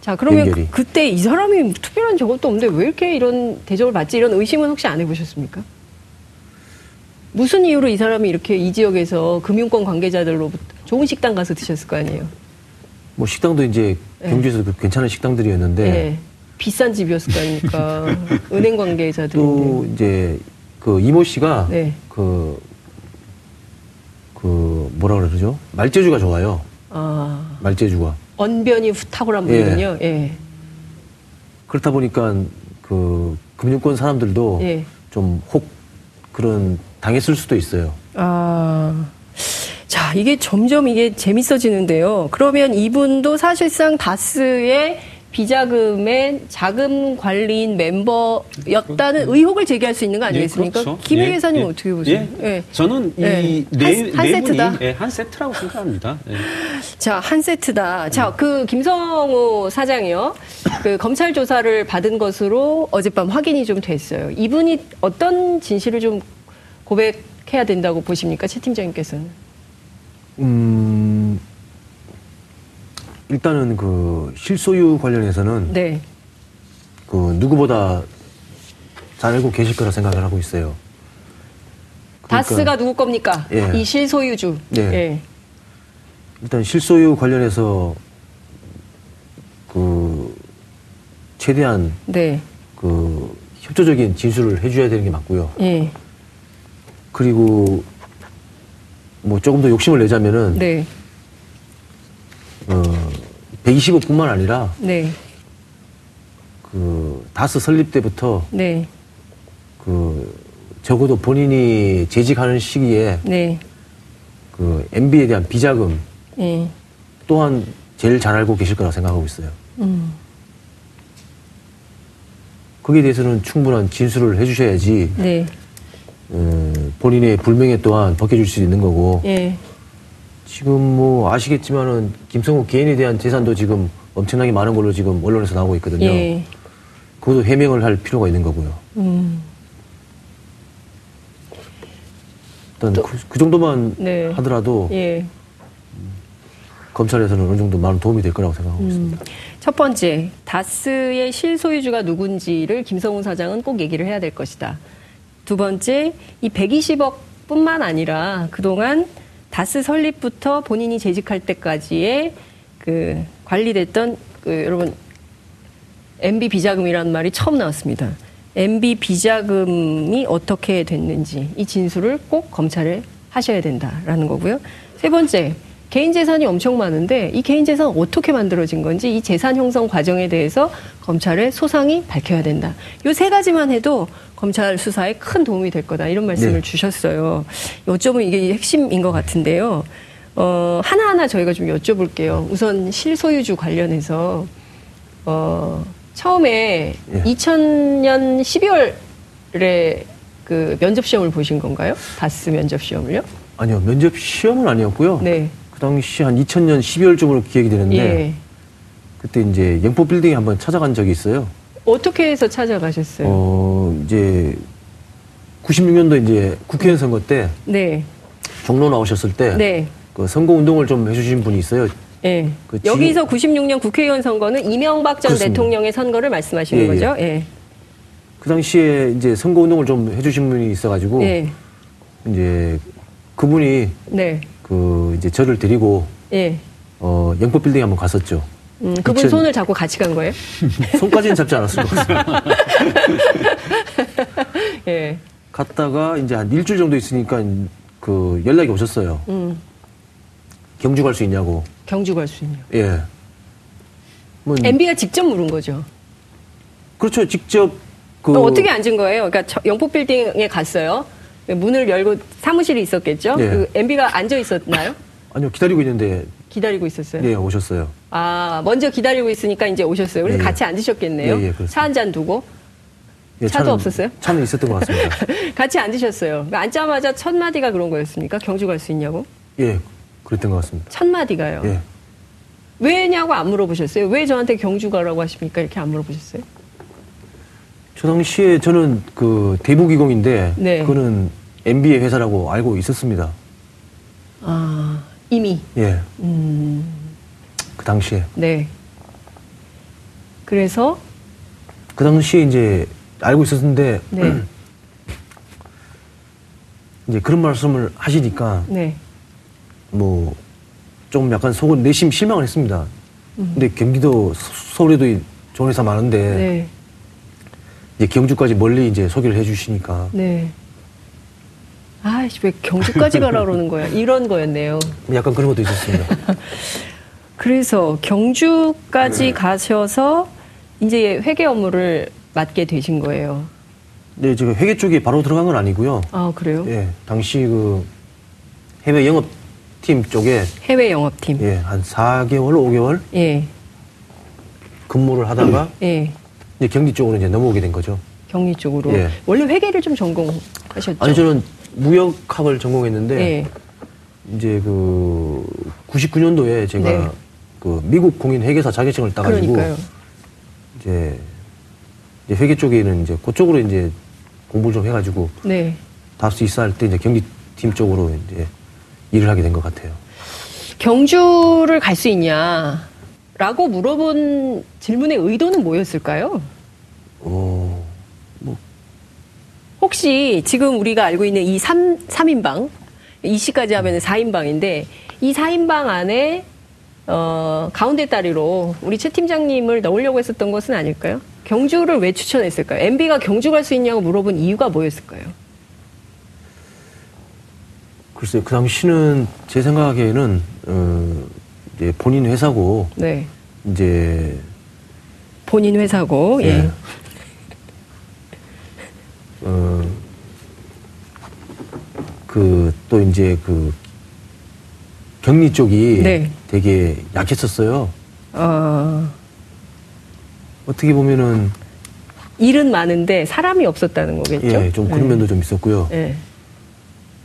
자, 그러면 연결이. 그, 때 이 사람이 특별한 적도 없는데 왜 이렇게 이런 대접을 받지? 이런 의심은 혹시 안 해보셨습니까? 무슨 이유로 이 사람이 이렇게 이 지역에서 금융권 관계자들로부터 좋은 식당 가서 드셨을 거 아니에요? 뭐 식당도 이제 네. 경주에서 그 괜찮은 식당들이었는데 네. 비싼 집이었을 거 아닙니까? 은행 관계자들인데. 또 이제 그 이모 씨가 네. 그, 그 뭐라 그러죠? 말재주가 좋아요. 아, 말재주가. 언변이 탁월한 분이군요. 예. 그렇다 보니까 그 금융권 사람들도 예. 좀혹 그런 당했을 수도 있어요. 아. 자, 이게 점점 이게 재밌어지는데요. 그러면 이분도 사실상 다스의 비자금의 자금 관리인 멤버였다는 의혹을 제기할 수 있는 거 아니겠습니까? 그렇죠. 김혜 예, 계사님 예. 은 어떻게 보세요? 예. 예. 저는 예. 이 한- 네, 한네 세트다? 분이 예, 한 세트라고 생각합니다. 예. 자, 한 세트다. 자, 그 김성호 사장이요. 그 검찰 조사를 받은 것으로 어젯밤 확인이 좀 됐어요. 이분이 어떤 진실을 좀 고백해야 된다고 보십니까? 최 팀장님께서는. 음, 일단은 그 실소유 관련해서는 네. 그 누구보다 잘 알고 계실 거라 생각을 하고 있어요. 그러니까 다스가 누구 겁니까? 예. 이 실소유주. 네. 예. 일단 실소유 관련해서 그 최대한 네. 그 협조적인 진술을 해줘야 되는 게 맞고요. 예. 그리고 뭐 조금 더 욕심을 내자면은 네. 어 120억뿐만 아니라 네. 그 다스 설립 때부터 네. 그 적어도 본인이 재직하는 시기에 네. 그 MB에 대한 비자금 예. 또한 제일 잘 알고 계실 거라 생각하고 있어요. 음. 거기에 대해서는 충분한 진술을 해주셔야지 네. 어, 본인의 불명예 또한 벗겨줄 수 있는 거고 예. 지금 뭐 아시겠지만은 김성우 개인에 대한 재산도 지금 엄청나게 많은 걸로 지금 언론에서 나오고 있거든요. 예. 그것도 해명을 할 필요가 있는 거고요. 음. 일단 그, 그 정도만 네. 하더라도 예. 검찰에서는 어느 정도 많은 도움이 될 거라고 생각하고 음. 있습니다. 첫 번째, 다스의 실소유주가 누군지를 김성훈 사장은 꼭 얘기를 해야 될 것이다. 두 번째, 이 120억 뿐만 아니라 그동안 다스 설립부터 본인이 재직할 때까지의 그 관리됐던 그 여러분 MB 비자금이라는 말이 처음 나왔습니다. MB 비자금이 어떻게 됐는지 이 진술을 꼭 검찰에 하셔야 된다라는 거고요. 세 번째, 개인 재산이 엄청 많은데 이 개인 재산 어떻게 만들어진 건지 이 재산 형성 과정에 대해서 검찰의 소상히 밝혀야 된다. 요 세 가지만 해도 검찰 수사에 큰 도움이 될 거다 이런 말씀을 네. 주셨어요. 여쭤보면 이게 핵심인 것 같은데요. 어, 하나하나 저희가 좀 여쭤볼게요. 우선 실소유주 관련해서 어, 처음에 예. 2000년 12월에 그 면접 시험을 보신 건가요? 다스 면접 시험을요? 아니요, 면접 시험은 아니었고요. 네. 그 당시 한 2000년 12월쯤으로 기억이 되는데 예. 그때 이제 영포 빌딩에 한번 찾아간 적이 있어요. 어떻게 해서 찾아가셨어요? 어, 이제 96년도 이제 국회의원 선거 때 네. 종로 나오셨을 때 네. 그 선거 운동을 좀 해주신 분이 있어요. 예. 그 지- 여기서 96년 국회의원 선거는 이명박 전 그렇습니다. 대통령의 선거를 말씀하시는 예, 거죠? 예. 그 당시에 이제 선거 운동을 좀 해주신 분이 있어가지고 예. 이제 그분이 네. 그 이제 저를 데리고 예. 어, 영포 빌딩에 한번 갔었죠. 음, 그분 2000 손을 잡고 같이 간 거예요? 손까지는 잡지 않았을 것 같습니다. 예. 갔다가 이제 한 일주일 정도 있으니까 그 연락이 오셨어요. 음. 경주 갈 수 있냐고. 경주 갈 수 있냐. 예. 뭐 MB가 직접 물은 거죠. 그렇죠. 직접 그 어떻게 앉은 거예요? 그러니까 저- 영포 빌딩에 갔어요. 문을 열고 사무실이 있었겠죠? 예. 그 MB가 앉아 있었나요? 아니요 기다리고 있는데 기다리고 있었어요. 예 오셨어요. 아, 먼저 기다리고 있으니까 이제 오셨어요. 그래서 예, 예. 같이 앉으셨겠네요. 예, 예, 그렇습니다. 차한 잔 두고. 예, 차도 차는- 없었어요? 차는 있었던 것 같습니다. 같이 앉으셨어요. 그러니까 앉자마자 첫 마디가 그런 거였습니까? 경주 갈 수 있냐고? 예 그랬던 것 같습니다. 첫 마디가요. 예. 왜냐고 안 물어보셨어요? 왜 저한테 경주 가라고 하십니까? 이렇게 안 물어보셨어요? 저 당시에 저는 그 대부기공인데 네. 그거는 MB의 회사라고 알고 있었습니다. 아, 이미. 예. 음, 그 당시에 네. 그래서, 그 당시에 이제 알고 있었는데 네. 이제 그런 말씀을 하시니까 네. 뭐 좀 약간 속은 내심 실망을 했습니다. 근데 경기도 서- 서울에도 이 좋은 회사 많은데 음. 네. 이제 경주까지 멀리 이제 소개를 해주시니까 네. 아이씨, 왜 경주까지 가라 그러는 거야? 이런 거였네요. 약간 그런 것도 있었습니다. 그래서 경주까지 가셔서 이제 회계 업무를 맡게 되신 거예요. 네, 지금 회계 쪽에 바로 들어간 건 아니고요. 아, 그래요? 예, 당시 그 해외 영업팀 쪽에 해외 영업팀. 예, 한 4개월, 5개월 예. 근무를 하다가 예. 이제 경기 쪽으로 이제 넘어오게 된 거죠. 경리 쪽으로. 예. 원래 회계를 좀 전공하셨죠? 아니 저는 무역학을 전공했는데 예. 이제 그 99년도에 제가 네. 그 미국 공인 회계사 자격증을 따가지고 그러니까요. 이제, 이제 회계 쪽에는 이제 그쪽으로 이제 공부를 좀 해가지고 네. 답수 입사할 때 이제 경기 팀 쪽으로 이제 일을 하게 된 것 같아요. 경주를 갈 수 있냐? 라고 물어본 질문의 의도는 뭐였을까요? 어, 혹시 지금 우리가 알고 있는 이 3, 삼인방 이 시까지 하면 4인방인데, 이 4인방 안에, 어, 가운데 다리로 우리 최 팀장님을 넣으려고 했었던 것은 아닐까요? 경주를 왜 추천했을까요? MB가 경주 갈 수 있냐고 물어본 이유가 뭐였을까요? 글쎄요, 그 당시는 제 생각에는 어, 이제 본인 회사고 네. 이제 본인 회사고, 예. 예. 어, 그, 또 이제 그, 격리 쪽이 네. 되게 약했었어요. 어, 어떻게 보면은, 일은 많은데 사람이 없었다는 거겠죠? 예, 좀 그런 네. 면도 좀 있었고요. 예.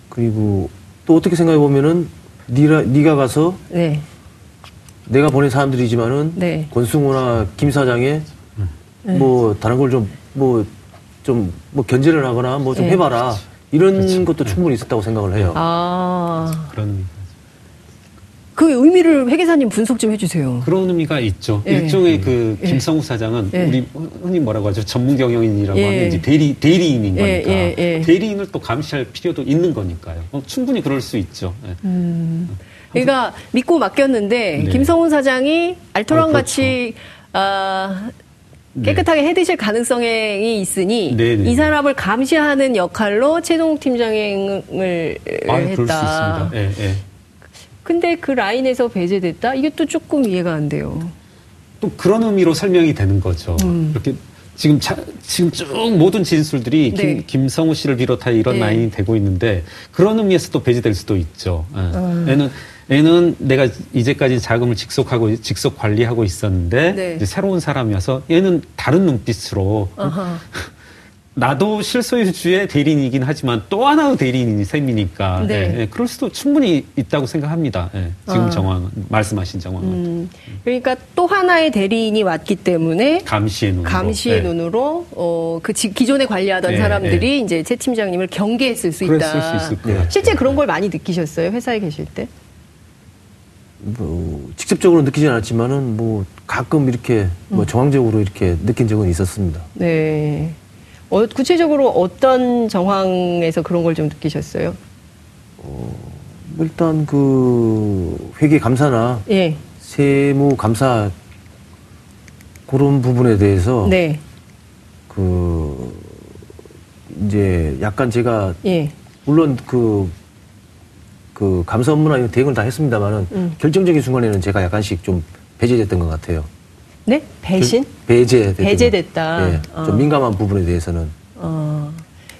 그리고 또 어떻게 생각해 보면은, 니가, 니가 가서 네. 내가 보낸 사람들이지만은, 네. 권승호나 김 사장의 뭐, 다른 걸 좀, 뭐, 좀, 뭐, 견제를 하거나 뭐좀 네. 해봐라. 이런 것도 충분히 있었다고 생각을 해요. 아, 그런 의미. 그 의미를 회계사님 분석 좀 해주세요. 그런 의미가 있죠. 예. 일종의 그 예. 김성우 사장은 예. 우리 흔히 뭐라고 하죠? 전문 경영인이라고 예. 하는 이제 대리 대리인인 예, 거니까 예, 예. 대리인을 또 감시할 필요도 있는 거니까요. 어, 충분히 그럴 수 있죠. 예. 그러니까 믿고 맡겼는데 네. 김성훈 사장이 알토랑 아, 그렇죠. 같이 아, 깨끗하게 해드실 가능성이 있으니 네, 네. 이 사람을 감시하는 역할로 최동욱 팀장을 아, 했다. 예, 예. 근데 그 라인에서 배제됐다? 이게 또 조금 이해가 안 돼요. 또 그런 의미로 설명이 되는 거죠. 음. 이렇게 지금 자, 지금 쭉 모든 진술들이 네. 김, 김성우 씨를 비롯하여 이런 네. 라인이 되고 있는데 그런 의미에서 또 배제될 수도 있죠. 예. 음. 얘는 얘는 내가 이제까지 자금을 직속하고 직속 관리하고 있었는데 네. 새로운 사람이어서 얘는 다른 눈빛으로 아하. 나도 실소유주의 대리인이긴 하지만 또 하나의 대리인이 셈이니까 네. 예, 예, 그럴 수도 충분히 있다고 생각합니다. 예, 지금 아. 정황 말씀하신 정황은 음, 그러니까 또 하나의 대리인이 왔기 때문에 감시의 눈으로 감시의 예. 눈으로 어, 그 지- 기존에 관리하던 네, 사람들이 이제 채 팀장님을 경계했을 수 있다. 수. 실제 그런 걸 많이 느끼셨어요? 회사에 계실 때? 뭐 직접적으로 느끼진 않았지만은 뭐 가끔 이렇게 음. 뭐 정황적으로 이렇게 느낀 적은 있었습니다. 네. 어, 구체적으로 어떤 정황에서 그런 걸 좀 느끼셨어요? 일단 그 회계 감사나 예. 세무 감사 그런 부분에 대해서 네. 그 이제 약간 제가 예. 물론 그, 그 감사 업무나 이런 대응을 다 했습니다만은 음. 결정적인 순간에는 제가 약간씩 좀 배제됐던 것 같아요. 네? 배신? 배제 배제됐다. 예, 어. 좀 민감한 부분에 대해서는 어.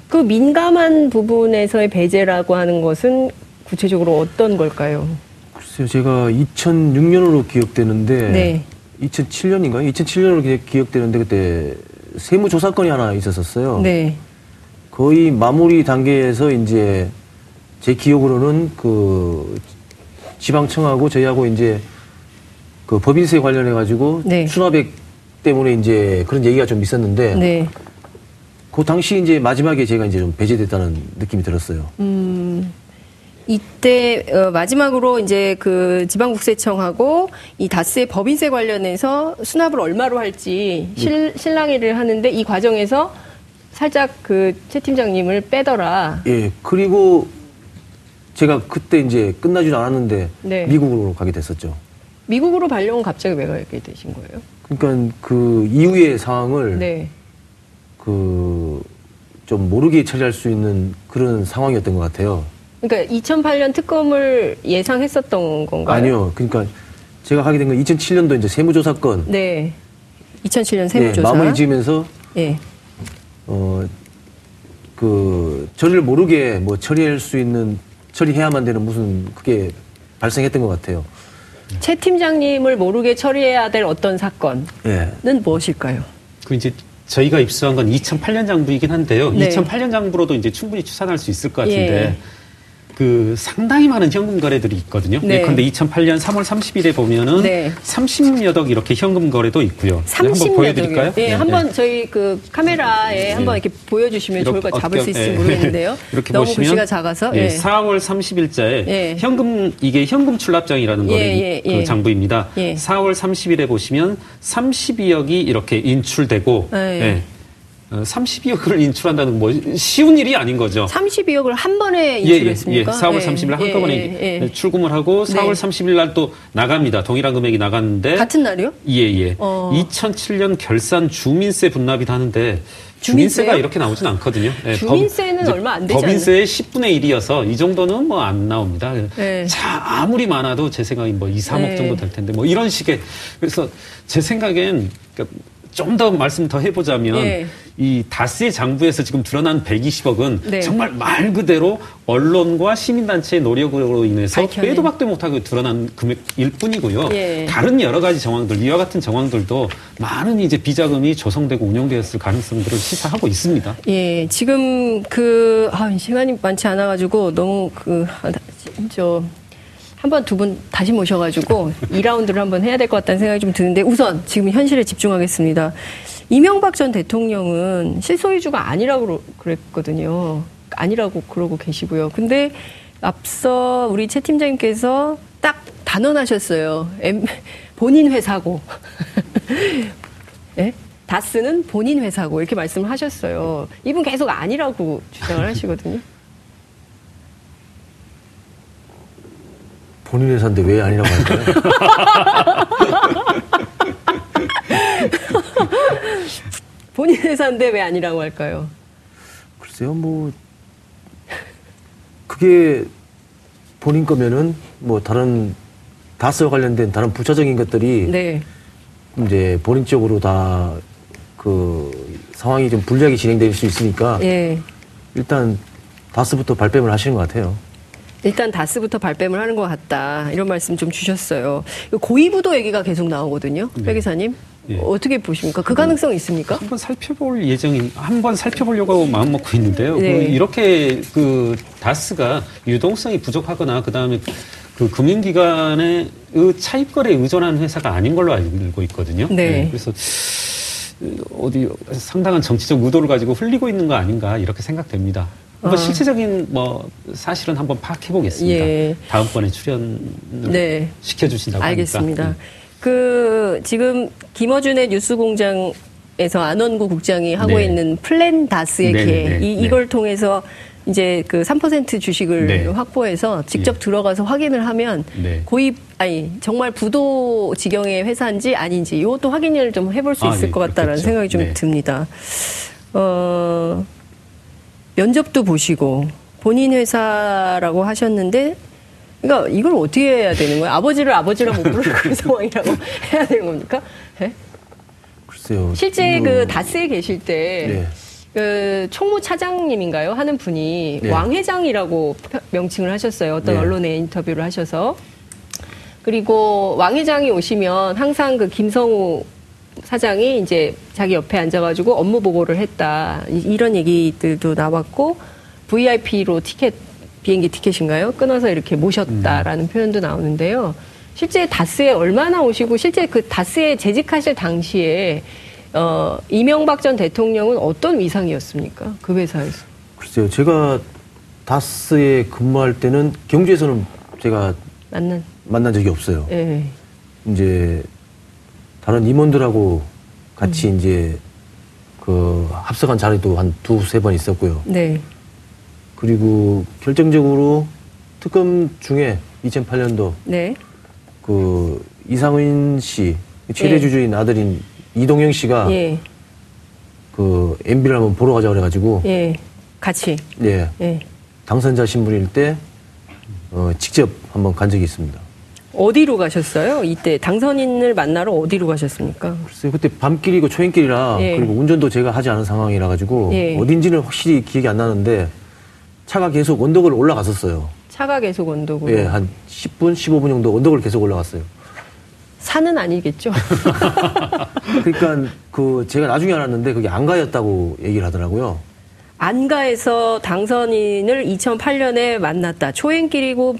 그 민감한 부분에서의 배제라고 하는 것은 구체적으로 어떤 걸까요? 글쎄요 제가 2006년으로 기억되는데 네. 2007년인가요? 2007년으로 기억되는데 그때 세무조사건이 하나 있었었어요. 네. 거의 마무리 단계에서 이제 제 기억으로는 그 지방청하고 저희하고 이제 그 법인세 관련해 가지고 네. 수납액 때문에 이제 그런 얘기가 좀 있었는데 네. 그 당시 이제 마지막에 제가 이제 좀 배제됐다는 느낌이 들었어요. 음, 이때 어, 마지막으로 이제 그 지방국세청하고 이 다스의 법인세 관련해서 수납을 얼마로 할지 실, 실랑이를 하는데 이 과정에서 살짝 그 최 팀장님을 빼더라. 예. 그리고 제가 그때 이제 끝나지도 않았는데 네. 미국으로 가게 됐었죠. 미국으로 발령은 갑자기 왜 가게 되신 거예요? 그러니까 그 이후의 상황을 네. 그좀 모르게 처리할 수 있는 그런 상황이었던 것 같아요. 그러니까 2008년 특검을 예상했었던 건가요? 아니요. 그러니까 제가 하게 된 건 2007년도 이제 세무조사 건 네. 2007년 네, 세무조사. 마무리 지으면서 예. 어, 그 저를 모르게 뭐 처리할 수 있는 처리해야만 되는 무슨 그게 발생했던 것 같아요. 최 팀장님을 모르게 처리해야 될 어떤 사건은 예. 무엇일까요? 그 이제 저희가 입수한 건 2008년 장부이긴 한데요. 네. 2008년 장부로도 이제 충분히 추산할 수 있을 것 같은데 예. 그 상당히 많은 현금 거래들이 있거든요. 네. 예컨대 2008년 3월 30일에 보면은 네. 30여 억 이렇게 현금 거래도 있고요. 네, 30몇 한번 보여드릴까요? 예, 네, 한번 네. 저희 그 카메라에 한번 이렇게 보여주시면 좋을 것 이렇게 잡을 수 어떻게- 있을지 예. 모르겠는데요. 이렇게 너무 보시면 글씨가 작아서. 예, 예. 4월 30일자에 예. 현금 이게 현금 출납장이라는 예, 거래 예, 예. 그 장부입니다. 예. 4월 30일에 보시면 32억이 이렇게 인출되고 예. 예. 어, 32억을 인출한다는 뭐 쉬운 일이 아닌 거죠. 32억을 한 번에 예, 예, 인출했습니까? 예. 4월 30일 날 한꺼번에 예, 예, 예. 출금을 하고 네. 4월 30일 날 또 나갑니다. 동일한 금액이 나갔는데 같은 날이요? 예, 예. 어. 2007년 결산 주민세 분납이 하는데 주민세요? 주민세가 이렇게 나오진 않거든요. 예, 주민세는 이제 얼마 안 되지 법인세의 10분의 1이어서 이 정도는 뭐 안 나옵니다. 네. 자, 아무리 많아도 제 생각엔 뭐 2, 3억 네. 정도 될 텐데 뭐 이런 식의 그래서 제 생각엔 좀더 말씀 더 해보자면 예. 이 다스의 장부에서 지금 드러난 120억은 네. 정말 말 그대로 언론과 시민단체의 노력으로 인해서 밝혀낸. 빼도 박도 못하고 드러난 금액일 뿐이고요. 예. 다른 여러 가지 정황들, 이와 같은 정황들도 많은 이제 비자금이 조성되고 운영되었을 가능성들을 시사하고 있습니다. 예, 지금 그, 아, 시간이 많지 않아가지고 너무 그, 아, 나- 저, 한 번, 두분 다시 모셔가지고 2라운드를 한번 해야 될 것 같다는 생각이 좀 드는데 우선 지금 현실에 집중하겠습니다. 이명박 전 대통령은 실소유주가 아니라고 그랬거든요. 아니라고 그러고 계시고요. 근데 앞서 우리 최 팀장님께서 딱 단언하셨어요. M- 본인 회사고. 예? 다스는 본인 회사고 이렇게 말씀을 하셨어요. 이분 계속 아니라고 주장을 하시거든요. 본인 회사인데 왜 아니라고 할까요? 본인 회사인데 왜 아니라고 할까요? 글쎄요, 뭐 그게 본인 거면은 뭐 다른 다스와 관련된 다른 부차적인 것들이 네. 이제 본인 쪽으로 다 그 상황이 좀 불리하게 진행될 수 있으니까 예. 일단 다스부터 발뺌을 하시는 것 같아요. 일단 다스부터 발뺌을 하는 것 같다. 이런 말씀 좀 주셨어요. 고위부도 얘기가 계속 나오거든요. 백 기사님. 예. 어떻게 보십니까? 그 가능성 있습니까? 한번 살펴볼 예정인 한번 살펴보려고 마음 먹고 있는데요. 네. 그 이렇게 그 다스가 유동성이 부족하거나 그 다음에 그 금융기관의 의 차입거래에 의존하는 회사가 아닌 걸로 알고 있거든요. 네. 그래서 어디 상당한 정치적 의도를 가지고 흘리고 있는 거 아닌가 이렇게 생각됩니다. 한번 아. 실체적인 뭐 사실은 한번 파악해 보겠습니다. 예. 다음번에 출연을 네. 시켜주신다고 알겠습니다. 하니까. 그 지금 김어준의 뉴스공장 에서 안원구 국장이 하고 네. 있는 플랜 다스의 네, 기회 네, 네, 이, 네. 이 걸 통해서 이제 그 3% 주식을 네. 확보해서 직접 예. 들어가서 확인을 하면 네. 고입 아니 정말 부도 지경의 회사인지 아닌지 이것도 확인을 좀 해볼 수 아, 있을 예, 것 같다라는 그렇겠죠. 생각이 좀 네. 듭니다. 어 면접도 보시고 본인 회사라고 하셨는데 그러니까 이걸 어떻게 해야 되는 거예요? 아버지를 아버지라 못 부르는 그런 상황이라고 해야 되는 겁니까? 예? 글쎄요. 실제 이거- 그 다스에 계실 때 네. 그 총무 차장님인가요? 하는 분이 네. 왕 회장이라고 표- 명칭을 하셨어요. 어떤 네. 언론에 인터뷰를 하셔서. 그리고 왕 회장이 오시면 항상 그 김성우 사장이 이제 자기 옆에 앉아가지고 업무 보고를 했다. 이- 이런 얘기들도 나왔고 VIP로 티켓 비행기 티켓인가요? 끊어서 이렇게 모셨다라는 표현도 나오는데요. 실제 다스에 얼마나 오시고 실제 그 다스에 재직하실 당시에 어, 이명박 전 대통령은 어떤 위상이었습니까? 그 회사에서. 글쎄요. 제가 다스에 근무할 때는 경주에서는 제가 만난. 만난 적이 없어요. 예. 이제 다른 임원들하고 같이 음. 이제 그 합석한 자리도 한 두세 번 있었고요. 네. 그리고 결정적으로 특검 중에 2008년도 네. 그 이상은 씨 최대 예. 주주인 아들인 이동영 씨가 예. 그 MB를 한번 보러 가자 그래가지고 예. 같이. 예 예. 당선자 신분일 때 어, 직접 한번 간 적이 있습니다. 어디로 가셨어요? 이때 당선인을 만나러 어디로 가셨습니까? 글쎄요 그때 밤길이고 초행길이라 예. 그리고 운전도 제가 하지 않은 상황이라 가지고 예. 어딘지는 확실히 기억이 안 나는데 차가 계속 언덕을 올라갔었어요. 차가 계속 언덕으로. 예, 한 10분, 15분 정도 언덕을 계속 올라갔어요. 산은 아니겠죠? 그러니까 그 제가 나중에 알았는데 그게 안가였다고 얘기를 하더라고요. 안가에서 당선인을 2008년에 만났다. 초행길이고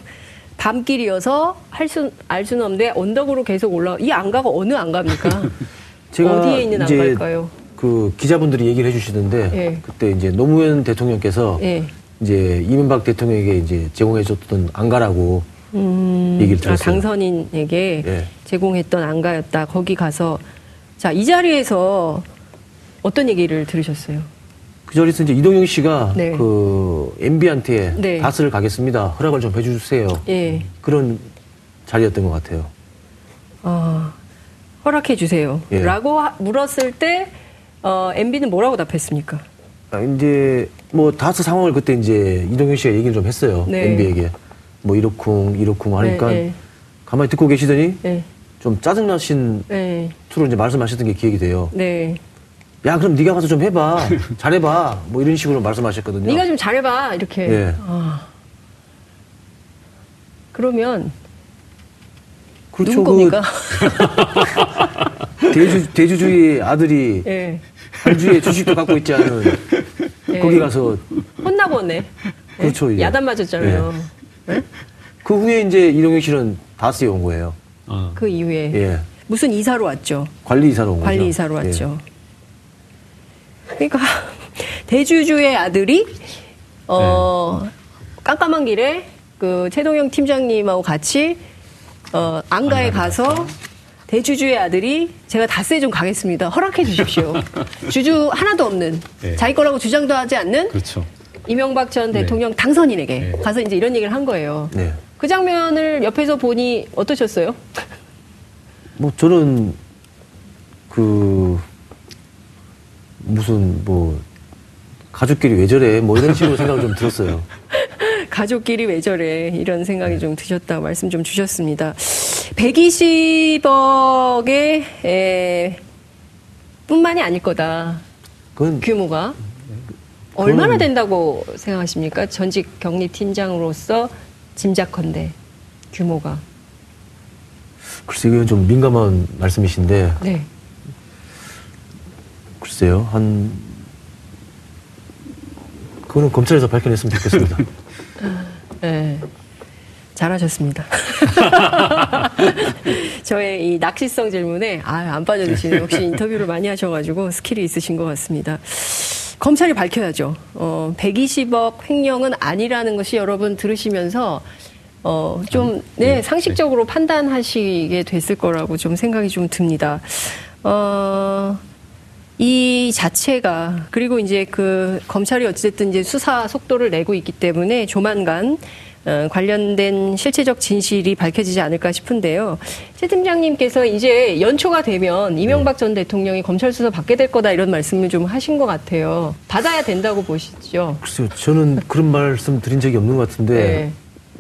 밤길이어서 할 수, 알 수는 없는데 언덕으로 계속 올라, 이 안가가 어느 안가입니까? 제가 어디에 있는 안가일까요? 그 기자분들이 얘기를 해주시던데 예. 그때 이제 노무현 대통령께서 예. 이제 이명박 대통령에게 이제 제공해줬던 안가라고 음, 얘기를 아, 들었어요. 당선인에게 예. 제공했던 안가였다. 거기 가서 자, 이 자리에서 어떤 얘기를 들으셨어요? 그 자리에서 이제 이동영 씨가 네. 그 MB한테 네. 다스를 가겠습니다. 허락을 좀 해주세요. 예. 그런 자리였던 것 같아요. 어, 허락해 주세요. 예. 라고 물었을 때 어, MB는 뭐라고 답했습니까? 아, 이제 뭐 다스 상황을 그때 이제 이동영 씨가 얘기를 좀 했어요. 네. MB에게 뭐 이렇쿵 이렇쿵 하니까 네, 네. 가만히 듣고 계시더니 네. 좀 짜증나신 네. 투로 이제 말씀하셨던 게 기억이 돼요. 네. 야 그럼 네가 가서 좀 해봐, 잘해봐, 뭐 이런 식으로 말씀하셨거든요. 네가 좀 잘해봐 이렇게. 예. 아. 그러면 그렇죠. 누구 겁니까? 그 대주 대주주의 아들이 예. 한 주에 주식도 갖고 있지 않은 예. 거기 가서 혼나고 오네. 예? 그렇죠, 예. 야단 맞았잖아요. 예? 그 후에 이제 이동영 씨는 다스에 온 거예요. 어. 그 이후에 예, 무슨 이사로 왔죠. 관리 이사로 온 거죠. 관리 이사로 예. 왔죠. 그러니까 대주주의 아들이 어 네. 깜깜한 길에 그 최동영 팀장님하고 같이 어 안가에 가서 대주주의 아들이 제가 다스에 좀 가겠습니다. 허락해 주십시오. 주주 하나도 없는 네. 자기 거라고 주장도 하지 않는 그렇죠. 이명박 전 네. 대통령 당선인에게 네. 가서 이제 이런 얘기를 한 거예요. 네. 그 장면을 옆에서 보니 어떠셨어요? 뭐 저는 그 무슨 뭐 가족끼리 왜 저래 뭐 이런 식으로 생각을 좀 들었어요. 가족끼리 왜 저래 이런 생각이 좀 드셨다고 말씀 좀 주셨습니다. 120억의 에, 뿐만이 아닐 거다 그건 규모가 얼마나 된다고 생각하십니까? 전직 경리팀장으로서 짐작컨대 규모가 글쎄 이건 좀 민감한 말씀이신데 네 글쎄요, 한, 그거는 검찰에서 밝혀냈으면 좋겠습니다. 네. 잘하셨습니다. 저의 이 낚시성 질문에 아, 안 빠져드시네요. 역시 인터뷰를 많이 하셔가지고 skill이 있으신 것 같습니다. 검찰이 밝혀야죠. 어, 120억 횡령은 아니라는 것이 여러분 들으시면서 어, 좀, 네, 상식적으로 판단하시게 됐을 거라고 좀 생각이 좀 듭니다. 어, 이 자체가 그리고 이제 그 검찰이 어쨌든 이제 수사 속도를 내고 있기 때문에 조만간 어, 관련된 실체적 진실이 밝혀지지 않을까 싶은데요. 최 팀장님께서 이제 연초가 되면 이명박 전 대통령이 검찰 수사 받게 될 거다 이런 말씀을 좀 하신 것 같아요. 받아야 된다고 보시죠. 글쎄요, 저는 그런 말씀 드린 적이 없는 것 같은데. 네.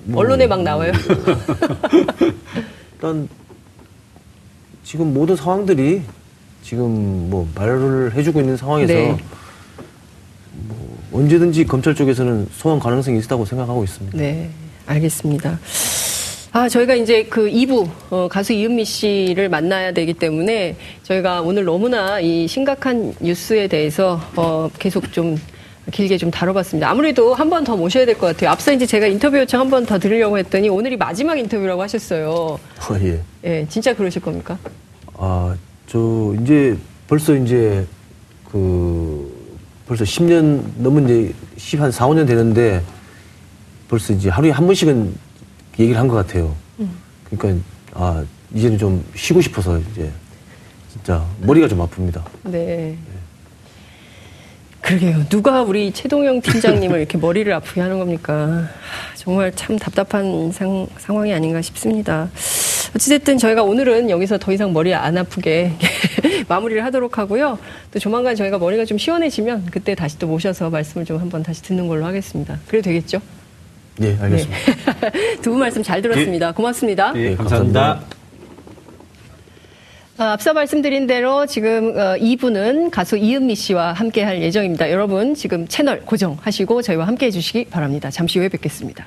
뭐, 언론에 막 나와요. 일단 지금 모든 상황들이 지금 뭐 말을 해주고 있는 상황에서 네. 뭐 언제든지 검찰 쪽에서는 소환 가능성이 있다고 생각하고 있습니다. 네, 알겠습니다. 아, 저희가 이제 그 2부, 어, 가수 이은미 씨를 만나야 되기 때문에 저희가 오늘 너무나 이 심각한 뉴스에 대해서 어, 계속 좀 길게 좀 다뤄봤습니다. 아무래도 한 번 더 모셔야 될 것 같아요. 앞서 이제 제가 인터뷰 요청 한 번 더 드리려고 했더니 오늘이 마지막 인터뷰라고 하셨어요. 아, 예. 예, 진짜 그러실 겁니까? 아, 저 이제 벌써 이제 그 벌써 10년 넘은 이제 10, 한 4, 5년 되는데 벌써 이제 하루에 한 번씩은 얘기를 한 것 같아요. 그러니까 아, 이제는 좀 쉬고 싶어서 이제 진짜 머리가 좀 아픕니다. 네. 그러게요. 누가 우리 최동영 팀장님을 이렇게 머리를 아프게 하는 겁니까? 하, 정말 참 답답한 상, 상황이 아닌가 싶습니다. 어찌됐든 저희가 오늘은 여기서 더 이상 머리 안 아프게 마무리를 하도록 하고요. 또 조만간 저희가 머리가 좀 시원해지면 그때 다시 또 모셔서 말씀을 좀 한번 다시 듣는 걸로 하겠습니다. 그래도 되겠죠? 네, 알겠습니다. 두분 말씀 잘 들었습니다. 고맙습니다. 예, 네, 감사합니다. 감사합니다. 어, 앞서 말씀드린 대로 지금 어, 2부는 가수 이은미 씨와 함께 할 예정입니다. 여러분 지금 채널 고정하시고 저희와 함께 해주시기 바랍니다. 잠시 후에 뵙겠습니다.